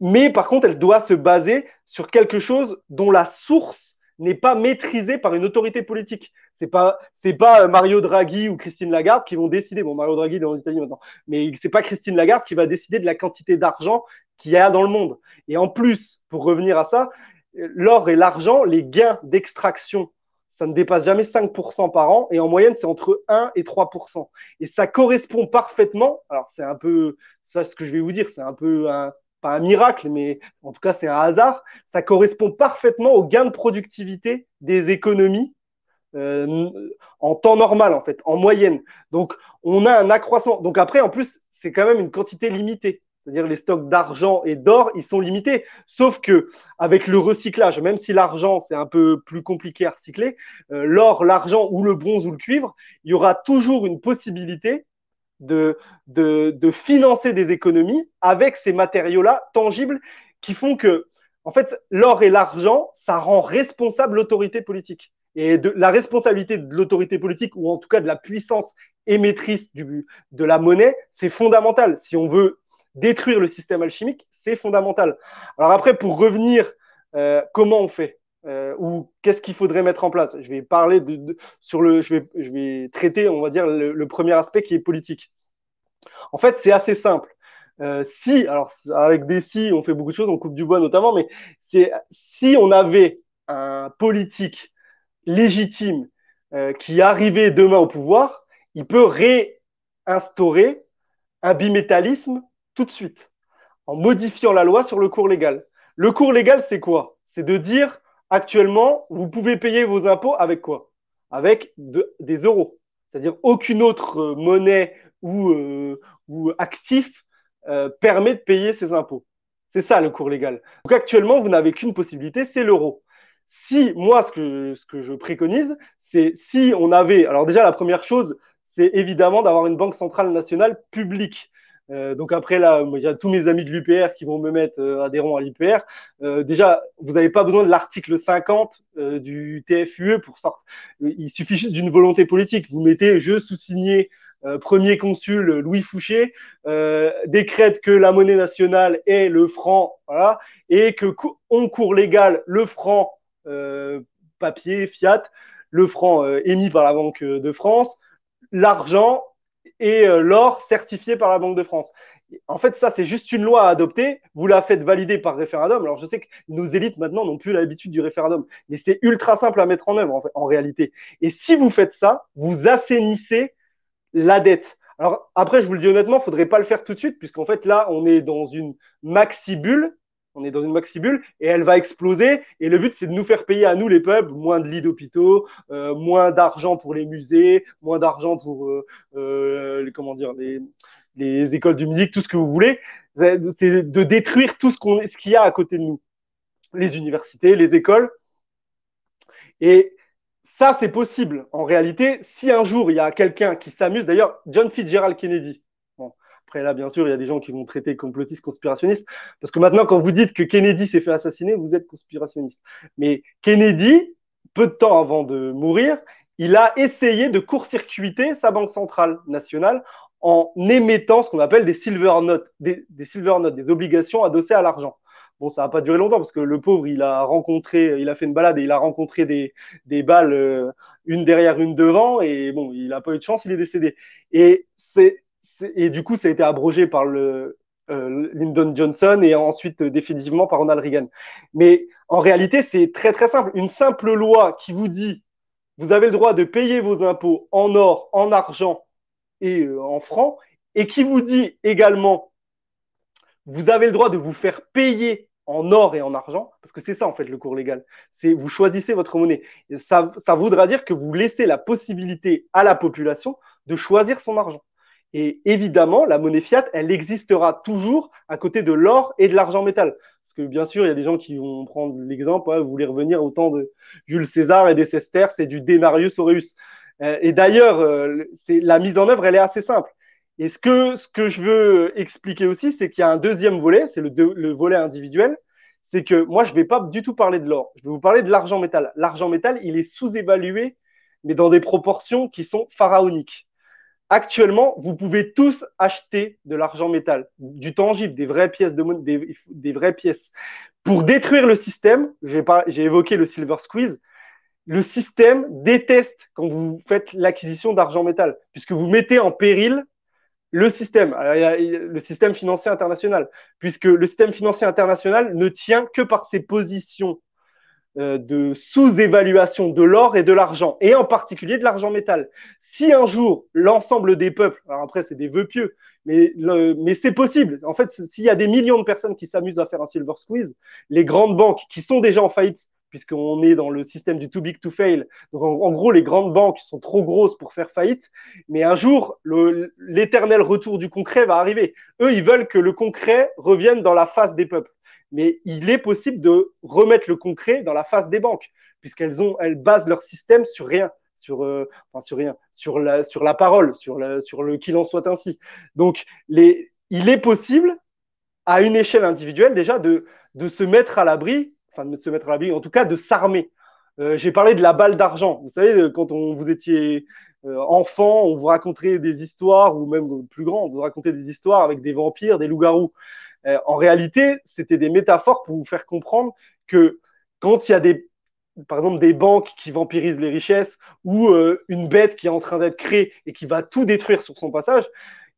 mais par contre, elle doit se baser sur quelque chose dont la source n'est pas maîtrisé par une autorité politique. C'est pas c'est pas euh, Mario Draghi ou Christine Lagarde qui vont décider. Bon, Mario Draghi il est en Italie maintenant, mais c'est pas Christine Lagarde qui va décider de la quantité d'argent qu'il y a dans le monde. Et en plus, pour revenir à ça, l'or et l'argent, les gains d'extraction, ça ne dépasse jamais 5% par an et en moyenne, c'est entre 1 et 3%. Et ça correspond parfaitement, alors c'est un peu ça ce que je vais vous dire, c'est un peu un, un miracle, mais en tout cas c'est un hasard, ça correspond parfaitement au gain de productivité des économies euh, en temps normal, en fait, en moyenne. Donc on a un accroissement. Donc après, en plus, c'est quand même une quantité limitée. C'est-à-dire les stocks d'argent et d'or, ils sont limités. Sauf que avec le recyclage, même si l'argent c'est un peu plus compliqué à recycler, euh, l'or, l'argent ou le bronze ou le cuivre, il y aura toujours une possibilité de, de, de financer des économies avec ces matériaux-là tangibles qui font que, en fait, l'or et l'argent, ça rend responsable l'autorité politique. Et de, la responsabilité de l'autorité politique, ou en tout cas de la puissance émettrice du, de la monnaie, c'est fondamental. Si on veut détruire le système alchimique, c'est fondamental. Alors après, pour revenir, euh, comment on fait? Euh, ou qu'est-ce qu'il faudrait mettre en place? Je vais parler de, sur le, je vais, je vais traiter, on va dire, le, le, premier aspect qui est politique. En fait, c'est assez simple. euh, si, alors avec des si, on fait beaucoup de choses, on coupe du bois notamment, mais c'est si on avait un politique légitime euh, qui arrivait demain au pouvoir, il peut réinstaurer un bimétallisme tout de suite en modifiant la loi sur le cours légal. Le cours légal, c'est quoi? C'est de dire actuellement, vous pouvez payer vos impôts avec quoi? Avec des euros. C'est-à-dire aucune autre euh, monnaie ou, euh, actif euh, permet de payer ses impôts. C'est ça le cours légal. Donc actuellement, vous n'avez qu'une possibilité, c'est l'euro. Si moi, ce que, ce que je préconise, c'est si on avait, alors déjà la première chose, c'est évidemment d'avoir une banque centrale nationale publique. Euh, donc après là, il y a tous mes amis de l'UPR qui vont me mettre euh, adhérent à l'UPR. Euh, déjà, vous n'avez pas besoin de l'article 50 euh, du TFUE pour sortir. Il suffit juste d'une volonté politique. Vous mettez je sous-signé euh, premier consul Louis Fouché euh, décrète que la monnaie nationale est le franc, voilà, et que on cours légal le franc papier fiat, le franc émis par la Banque de France, l'argent et euh, l'or certifié par la Banque de France. En fait, ça, c'est juste une loi à adopter. Vous la faites valider par référendum. Alors, je sais que nos élites maintenant n'ont plus l'habitude du référendum, mais c'est ultra simple à mettre en œuvre en, réalité. Et si vous faites ça, vous assainissez la dette. Alors après, je vous le dis honnêtement, faudrait pas le faire tout de suite, puisqu'en fait là, on est dans une maxi bulle on est dans une maxi-bulle et elle va exploser. Et le but, c'est de nous faire payer à nous, les peuples, moins de lits d'hôpitaux, euh, moins d'argent pour les musées, moins d'argent pour euh, euh, comment dire, les, les écoles de musique, tout ce que vous voulez. C'est de détruire tout ce qu'il y a à côté de nous, les universités, les écoles. Et ça, c'est possible. En réalité, si un jour il y a quelqu'un qui s'amuse, d'ailleurs, John Fitzgerald Kennedy, après, là, bien sûr, il y a des gens qui vont traiter complotiste, conspirationniste. Parce que maintenant, quand vous dites que Kennedy s'est fait assassiner, vous êtes conspirationniste. Mais Kennedy, peu de temps avant de mourir, il a essayé de court-circuiter sa banque centrale nationale en émettant ce qu'on appelle des silver notes, des, silver notes, des obligations adossées à l'argent. Bon, ça n'a pas duré longtemps parce que le pauvre, il a rencontré, il a fait une balade et il a rencontré des, des balles, euh, une derrière, une devant, et bon, il n'a pas eu de chance, il est décédé. Et c'est et du coup, ça a été abrogé par euh, Lyndon Johnson et ensuite euh, définitivement par Ronald Reagan. Mais en réalité, c'est très très simple. Une simple loi qui vous dit vous avez le droit de payer vos impôts en or, en argent et euh, en francs, et qui vous dit également vous avez le droit de vous faire payer en or et en argent, parce que c'est ça en fait le cours légal. C'est vous choisissez votre monnaie. Ça voudra dire que vous laissez la possibilité à la population de choisir son argent. Et évidemment, la monnaie fiat, elle existera toujours à côté de l'or et de l'argent métal. Parce que bien sûr, il y a des gens qui vont prendre l'exemple, ouais, vous voulez revenir au temps de Jules César et des Sesters, c'est du denarius aureus. Euh, et d'ailleurs, euh, la mise en œuvre, elle est assez simple. Et ce que, je veux expliquer aussi, c'est qu'il y a un deuxième volet, c'est le volet individuel. C'est que moi, je ne vais pas du tout parler de l'or. Je vais vous parler de l'argent métal. L'argent métal, il est sous-évalué, mais dans des proportions qui sont pharaoniques actuellement, vous pouvez tous acheter de l'argent métal, du tangible, des vraies pièces de des, des vraies pièces. Pour détruire le système, j'ai évoqué le silver squeeze, le système déteste quand vous faites l'acquisition d'argent métal, puisque vous mettez en péril le système, le système financier international, puisque le système financier international ne tient que par ses positions euh, de sous-évaluation de l'or et de l'argent, et en particulier de l'argent métal. Si un jour l'ensemble des peuples, alors après c'est des vœux pieux, mais, mais c'est possible. En fait, s'il y a des millions de personnes qui s'amusent à faire un silver squeeze, les grandes banques qui sont déjà en faillite, puisqu'on est dans le système du too big to fail. Donc en, gros, les grandes banques sont trop grosses pour faire faillite, mais un jour, l'éternel retour du concret va arriver. Eux, ils veulent que le concret revienne dans la face des peuples mais il est possible de remettre le concret dans la face des banques, puisqu'elles ont, elles basent leur système sur rien, sur, euh, rien, sur la, parole, sur, le qu'il en soit ainsi. Donc, il est possible, à une échelle individuelle déjà, de, se mettre à l'abri, enfin de se mettre à l'abri, en tout cas de s'armer. Euh, J'ai parlé de la balle d'argent. Vous savez, quand on, vous étiez euh, enfant, on vous racontait des histoires, ou même plus grand, on vous racontait des histoires avec des vampires, des loups-garous. Euh, en réalité, c'était des métaphores pour vous faire comprendre que quand il y a des, par exemple, des banques qui vampirisent les richesses ou euh, une bête qui est en train d'être créée et qui va tout détruire sur son passage,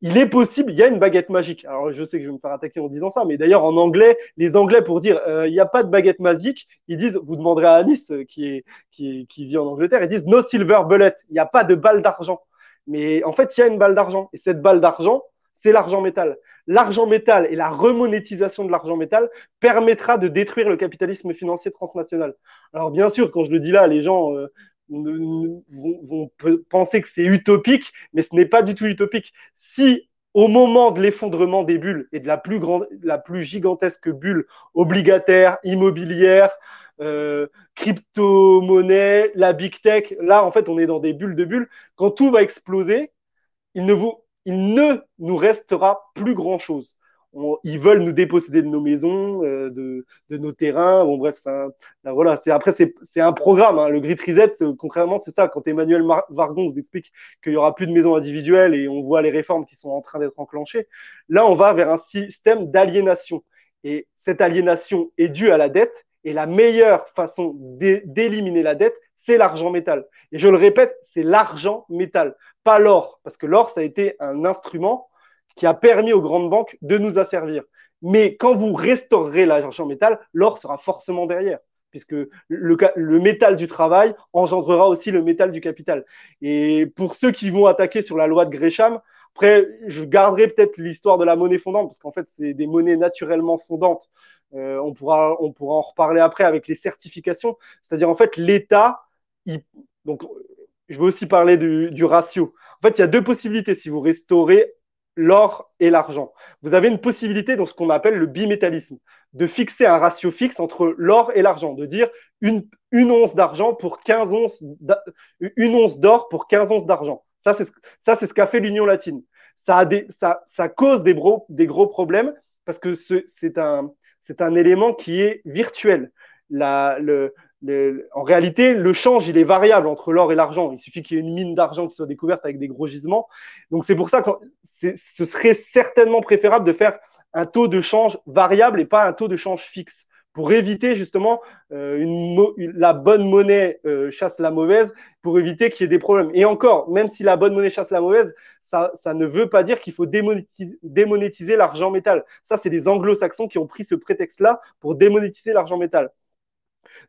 il est possible, il y a une baguette magique. Alors, je sais que je vais me faire attaquer en disant ça, mais d'ailleurs, en anglais, les Anglais, pour dire euh, il n'y a pas de baguette magique, ils disent, vous demanderez à Anis, qui, est, qui, qui vit en Angleterre, ils disent no silver bullet, il n'y a pas de balle d'argent. Mais en fait, il y a une balle d'argent. Et cette balle d'argent, c'est l'argent métal. L'argent métal et la remonétisation de l'argent métal permettra de détruire le capitalisme financier transnational. Alors, bien sûr, quand je le dis là, les gens. Euh, vont, penser que c'est utopique, mais ce n'est pas du tout utopique. Si au moment de l'effondrement des bulles et de la plus grande, la plus gigantesque bulle obligataire, immobilière, euh, crypto-monnaie, la big tech, là en fait on est dans des bulles de bulles. Quand tout va exploser, il ne, vous, il ne nous restera plus grand chose ils veulent nous déposséder de nos maisons, euh, de, nos terrains. Bon, bref, après c'est un programme. Hein. Le Grid Reset, euh, concrètement, c'est ça. Quand Emmanuel Vargon vous explique qu'il y aura plus de maisons individuelles et on voit les réformes qui sont en train d'être enclenchées, là, on va vers un système d'aliénation. Et cette aliénation est due à la dette. Et la meilleure façon d'éliminer la dette, c'est l'argent métal. Et je le répète, c'est l'argent métal, pas l'or, parce que l'or, ça a été un instrument qui a permis aux grandes banques de nous asservir. Mais quand vous restaurerez l'argent métal, l'or sera forcément derrière, puisque le, métal du travail engendrera aussi le métal du capital. Et pour ceux qui vont attaquer sur la loi de Gresham, après, je garderai peut-être l'histoire de la monnaie fondante, parce qu'en fait, c'est des monnaies naturellement fondantes. Euh, on, pourra, on pourra en reparler après avec les certifications. C'est-à-dire, en fait, l'État, donc, je veux aussi parler du, ratio. En fait, il y a deux possibilités si vous restaurez l'or et l'argent. Vous avez une possibilité dans ce qu'on appelle le bimétallisme, de fixer un ratio fixe entre l'or et l'argent, de dire une, once d'argent pour 15 onces, une once d'or pour 15 onces d'argent. Ça, c'est ce, ce qu'a fait l'Union latine. Ça, a des, ça, ça cause des, bro, des gros problèmes parce que c'est un, un élément qui est virtuel. La, le, en réalité, le change, il est variable entre l'or et l'argent. Il suffit qu'il y ait une mine d'argent qui soit découverte avec des gros gisements. Donc, c'est pour ça que ce serait certainement préférable de faire un taux de change variable et pas un taux de change fixe pour éviter justement euh, la bonne monnaie euh, chasse la mauvaise, pour éviter qu'il y ait des problèmes. Et encore, même si la bonne monnaie chasse la mauvaise, ça, ça ne veut pas dire qu'il faut démonétiser, démonétiser l'argent métal. Ça, c'est les anglo-saxons qui ont pris ce prétexte-là pour démonétiser l'argent métal.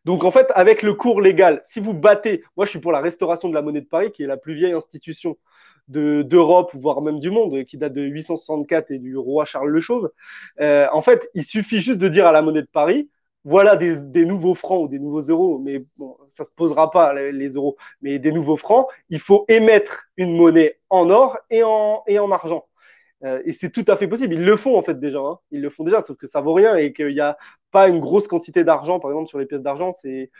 Donc en fait, avec le cours légal, si vous battez, moi je suis pour la restauration de la monnaie de Paris, qui est la plus vieille institution d'Europe, voire même du monde, qui date de 864 et du roi Charles le Chauve. Euh, en fait, il suffit juste de dire à la monnaie de Paris, voilà des, nouveaux francs ou des nouveaux euros, mais bon, ça se posera pas les, euros, mais des nouveaux francs, il faut émettre une monnaie en or et en, et en argent. Euh, et c'est tout à fait possible. Ils le font en fait déjà. Hein. Ils le font déjà, sauf que ça vaut rien et qu'il n'y a pas une grosse quantité d'argent. Par exemple, sur les pièces d'argent, c'est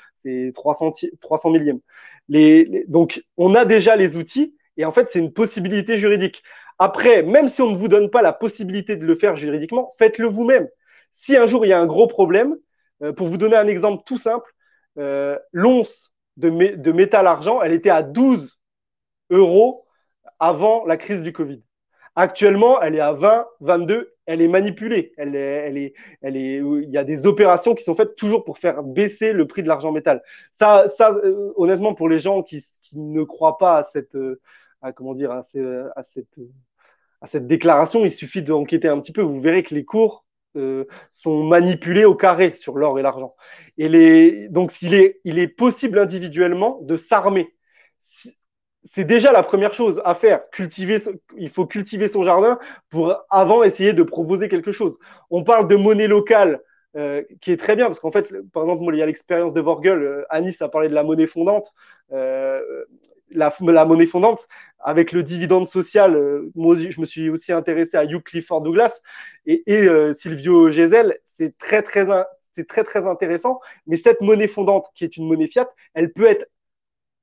300, 300 millièmes. Les, donc, on a déjà les outils et en fait, c'est une possibilité juridique. Après, même si on ne vous donne pas la possibilité de le faire juridiquement, faites-le vous-même. Si un jour il y a un gros problème, euh, pour vous donner un exemple tout simple, euh, l'once de, de métal argent, elle était à 12 euros avant la crise du Covid. Actuellement, elle est à 20, 22, elle est manipulée. Elle est, elle est, elle est, il y a des opérations qui sont faites toujours pour faire baisser le prix de l'argent métal. Ça, ça euh, honnêtement, pour les gens qui, ne croient pas à cette, euh, à, comment dire, à, cette, à cette déclaration, il suffit d'enquêter un petit peu. Vous verrez que les cours euh, sont manipulés au carré sur l'or et l'argent. Et les, donc, il est, il est possible individuellement de s'armer. C'est déjà la première chose à faire. Cultiver, il faut cultiver son jardin pour avant essayer de proposer quelque chose. On parle de monnaie locale, euh, qui est très bien parce qu'en fait, par exemple, il y a l'expérience de Vorgel. Euh, Anis a parlé de la monnaie fondante. Euh, la, la, monnaie fondante avec le dividende social. Euh, moi, je me suis aussi intéressé à Hugh Clifford Douglas et, et euh, Silvio Gesell. C'est très très c'est très très intéressant. Mais cette monnaie fondante, qui est une monnaie fiat, elle peut être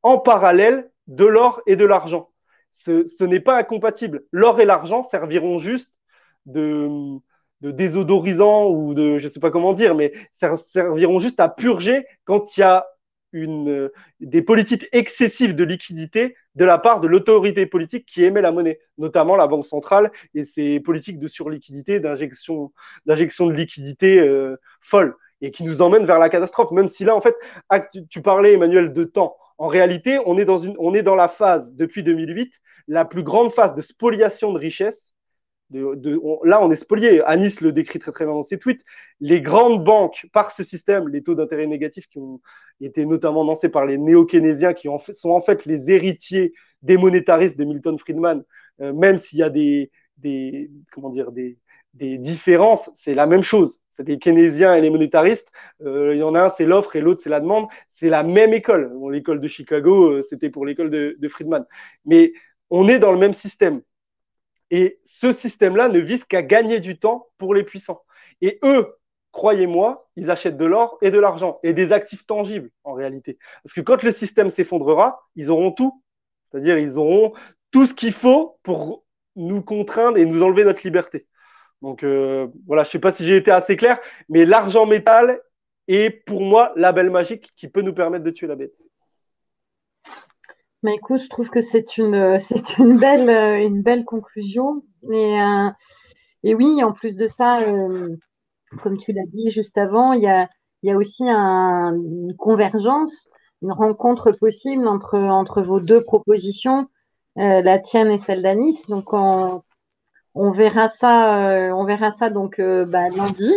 en parallèle de l'or et de l'argent. Ce, n'est pas incompatible. L'or et l'argent serviront juste de, désodorisant ou de, je ne sais pas comment dire, mais serviront juste à purger quand il y a une, des politiques excessives de liquidité de la part de l'autorité politique qui émet la monnaie, notamment la Banque centrale et ses politiques de surliquidité, d'injection, de liquidité euh, folle et qui nous emmènent vers la catastrophe. Même si là, en fait, tu parlais, Emmanuel, de temps. En réalité, on est dans, une, on est dans la phase, depuis 2008, la plus grande phase de spoliation de richesse là, on est spolié. Anis le décrit très très bien dans ses tweets. Les grandes banques, par ce système, les taux d'intérêt négatifs qui ont été notamment lancés par les néo-keynésiens, qui sont en fait les héritiers des monétaristes de Milton Friedman, euh, même s'il y a des, comment dire, des, différences, c'est la même chose. C'est les keynésiens et les monétaristes. Euh, il y en a un, c'est l'offre et l'autre, c'est la demande. C'est la même école. l'école de Chicago, euh, c'était pour l'école de Friedman. Mais on est dans le même système. Et ce système-là ne vise qu'à gagner du temps pour les puissants. Et eux, croyez-moi, ils achètent de l'or et de l'argent et des actifs tangibles en réalité. Parce que quand le système s'effondrera, ils auront tout. C'est-à-dire, ils auront tout ce qu'il faut pour nous contraindre et nous enlever notre liberté. Donc euh, voilà, je ne sais pas si j'ai été assez clair, mais l'argent métal est pour moi la belle magique qui peut nous permettre de tuer la bête. Mais écoute, je trouve que c'est une, *laughs* une belle, conclusion. Et, euh, et oui, en plus de ça, euh, comme tu l'as dit juste avant, il y a, aussi un, une convergence, une rencontre possible entre, vos deux propositions, euh, la tienne et celle d'Anis. Donc, on, on verra ça, on verra ça donc bah, lundi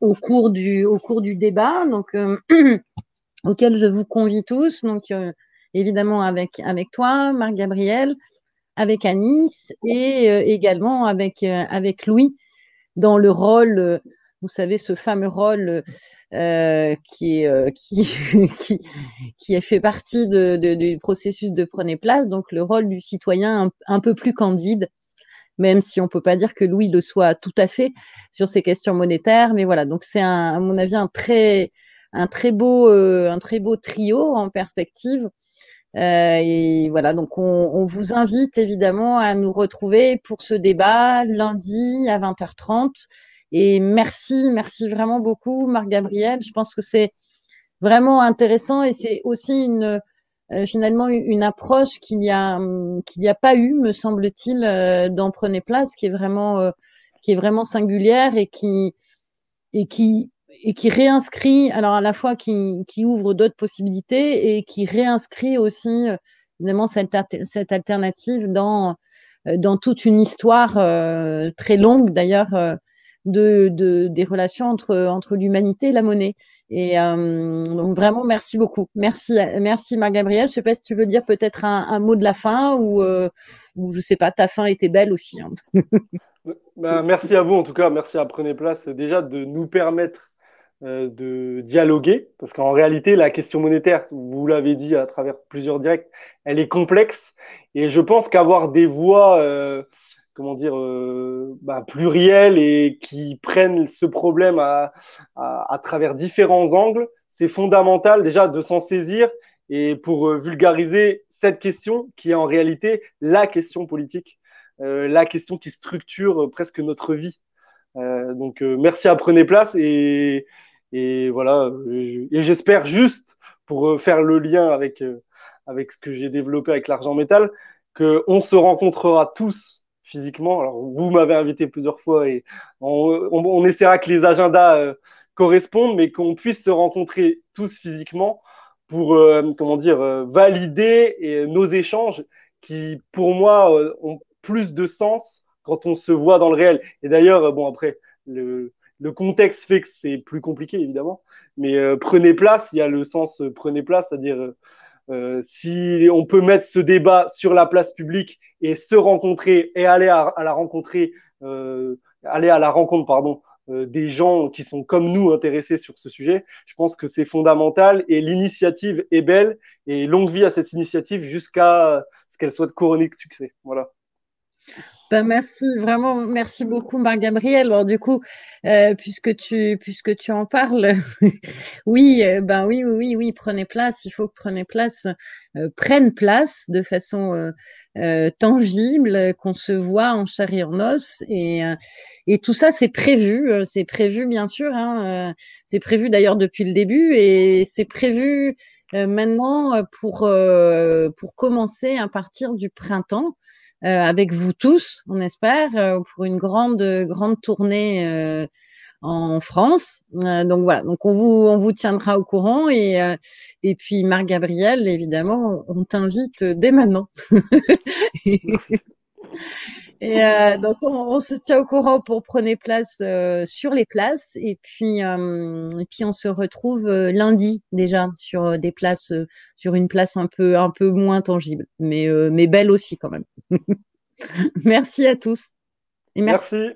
au cours du, au cours du débat. Donc, *clears throat* auquel je vous convie tous. Donc, évidemment avec, avec toi, Marc-Gabriel, avec Anis et euh, également avec, euh, Louis dans le rôle, euh, vous savez, ce fameux rôle qui, est, *laughs* qui, qui, qui fait partie du processus de Prenez Place, donc le rôle du citoyen un, peu plus candide, même si on peut pas dire que Louis le soit tout à fait sur ces questions monétaires. Mais voilà, donc c'est à mon avis un très, un très beau, un très beau trio en perspective euh, et voilà, donc on, vous invite évidemment à nous retrouver pour ce débat lundi à 20h30. Et merci, merci vraiment beaucoup, Marc-Gabriel. Je pense que c'est vraiment intéressant et c'est aussi une, euh, finalement une approche qu'il n'y a, qu'il a pas eu, me semble-t-il, euh, dans Prenez Place, qui est vraiment, qui est vraiment singulière et qui, et qui et qui réinscrit, alors à la fois qui, qui ouvre d'autres possibilités et qui réinscrit aussi euh, évidemment cette, cette alternative dans, euh, dans toute une histoire euh, très longue d'ailleurs de, de, des relations entre, entre l'humanité et la monnaie. Et donc vraiment merci beaucoup. Merci, merci Marc-Gabriel. Je sais pas si tu veux dire peut-être un, mot de la fin ou, ou je sais pas, ta fin était belle aussi. Hein. *laughs* Ben, merci à vous en tout cas, merci à Prenez Place déjà de nous permettre euh, de dialoguer, parce qu'en réalité, la question monétaire, vous l'avez dit à travers plusieurs directs, elle est complexe. Et je pense qu'avoir des voix, euh, comment dire, euh, bah, plurielles et qui prennent ce problème à, à, travers différents angles, c'est fondamental déjà de s'en saisir et pour vulgariser cette question qui est en réalité la question politique, la question qui structure presque notre vie. donc merci à Prenez Place et, et voilà, et j'espère juste, pour euh, faire le lien avec, euh, avec ce que j'ai développé avec l'argent métal, qu'on se rencontrera tous physiquement. Alors, vous m'avez invité plusieurs fois et on, essaiera que les agendas euh, correspondent, mais qu'on puisse se rencontrer tous physiquement pour, comment dire, valider nos échanges qui, pour moi, ont plus de sens quand on se voit dans le réel. Et d'ailleurs, bon, après, le, le contexte fait que c'est plus compliqué, évidemment. Mais euh, prenez place, il y a le sens euh, prenez place, c'est-à-dire euh, si on peut mettre ce débat sur la place publique et se rencontrer et aller à, à la rencontre, pardon, des gens qui sont comme nous intéressés sur ce sujet, je pense que c'est fondamental et l'initiative est belle et longue vie à cette initiative jusqu'à ce qu'elle soit couronnée de succès. Voilà. Ben, merci, vraiment, merci beaucoup, Marc-Gabriel. Alors, du coup, euh, puisque, tu, puisque tu en parles, *laughs* oui, euh, ben oui, oui, oui, prenez place. Il faut que prenez place, euh, prenne place de façon tangible, qu'on se voit en chair et en os. Et, et tout ça, c'est prévu. C'est prévu, bien sûr. Hein, c'est prévu d'ailleurs depuis le début et c'est prévu maintenant pour, pour commencer à partir du printemps. Euh, avec vous tous, on espère, euh, pour une grande, grande tournée euh, en France. donc voilà, donc on vous, on vous tiendra au courant et, et puis Marc Gabriel, évidemment, on t'invite dès maintenant. *laughs* Et euh, donc, on, se tient au courant pour prenez place euh, sur les places. Et puis, euh, et puis, on se retrouve lundi déjà sur des places, sur une place un peu, un peu moins tangible, mais, mais belle aussi quand même. *laughs* merci à tous. Merci.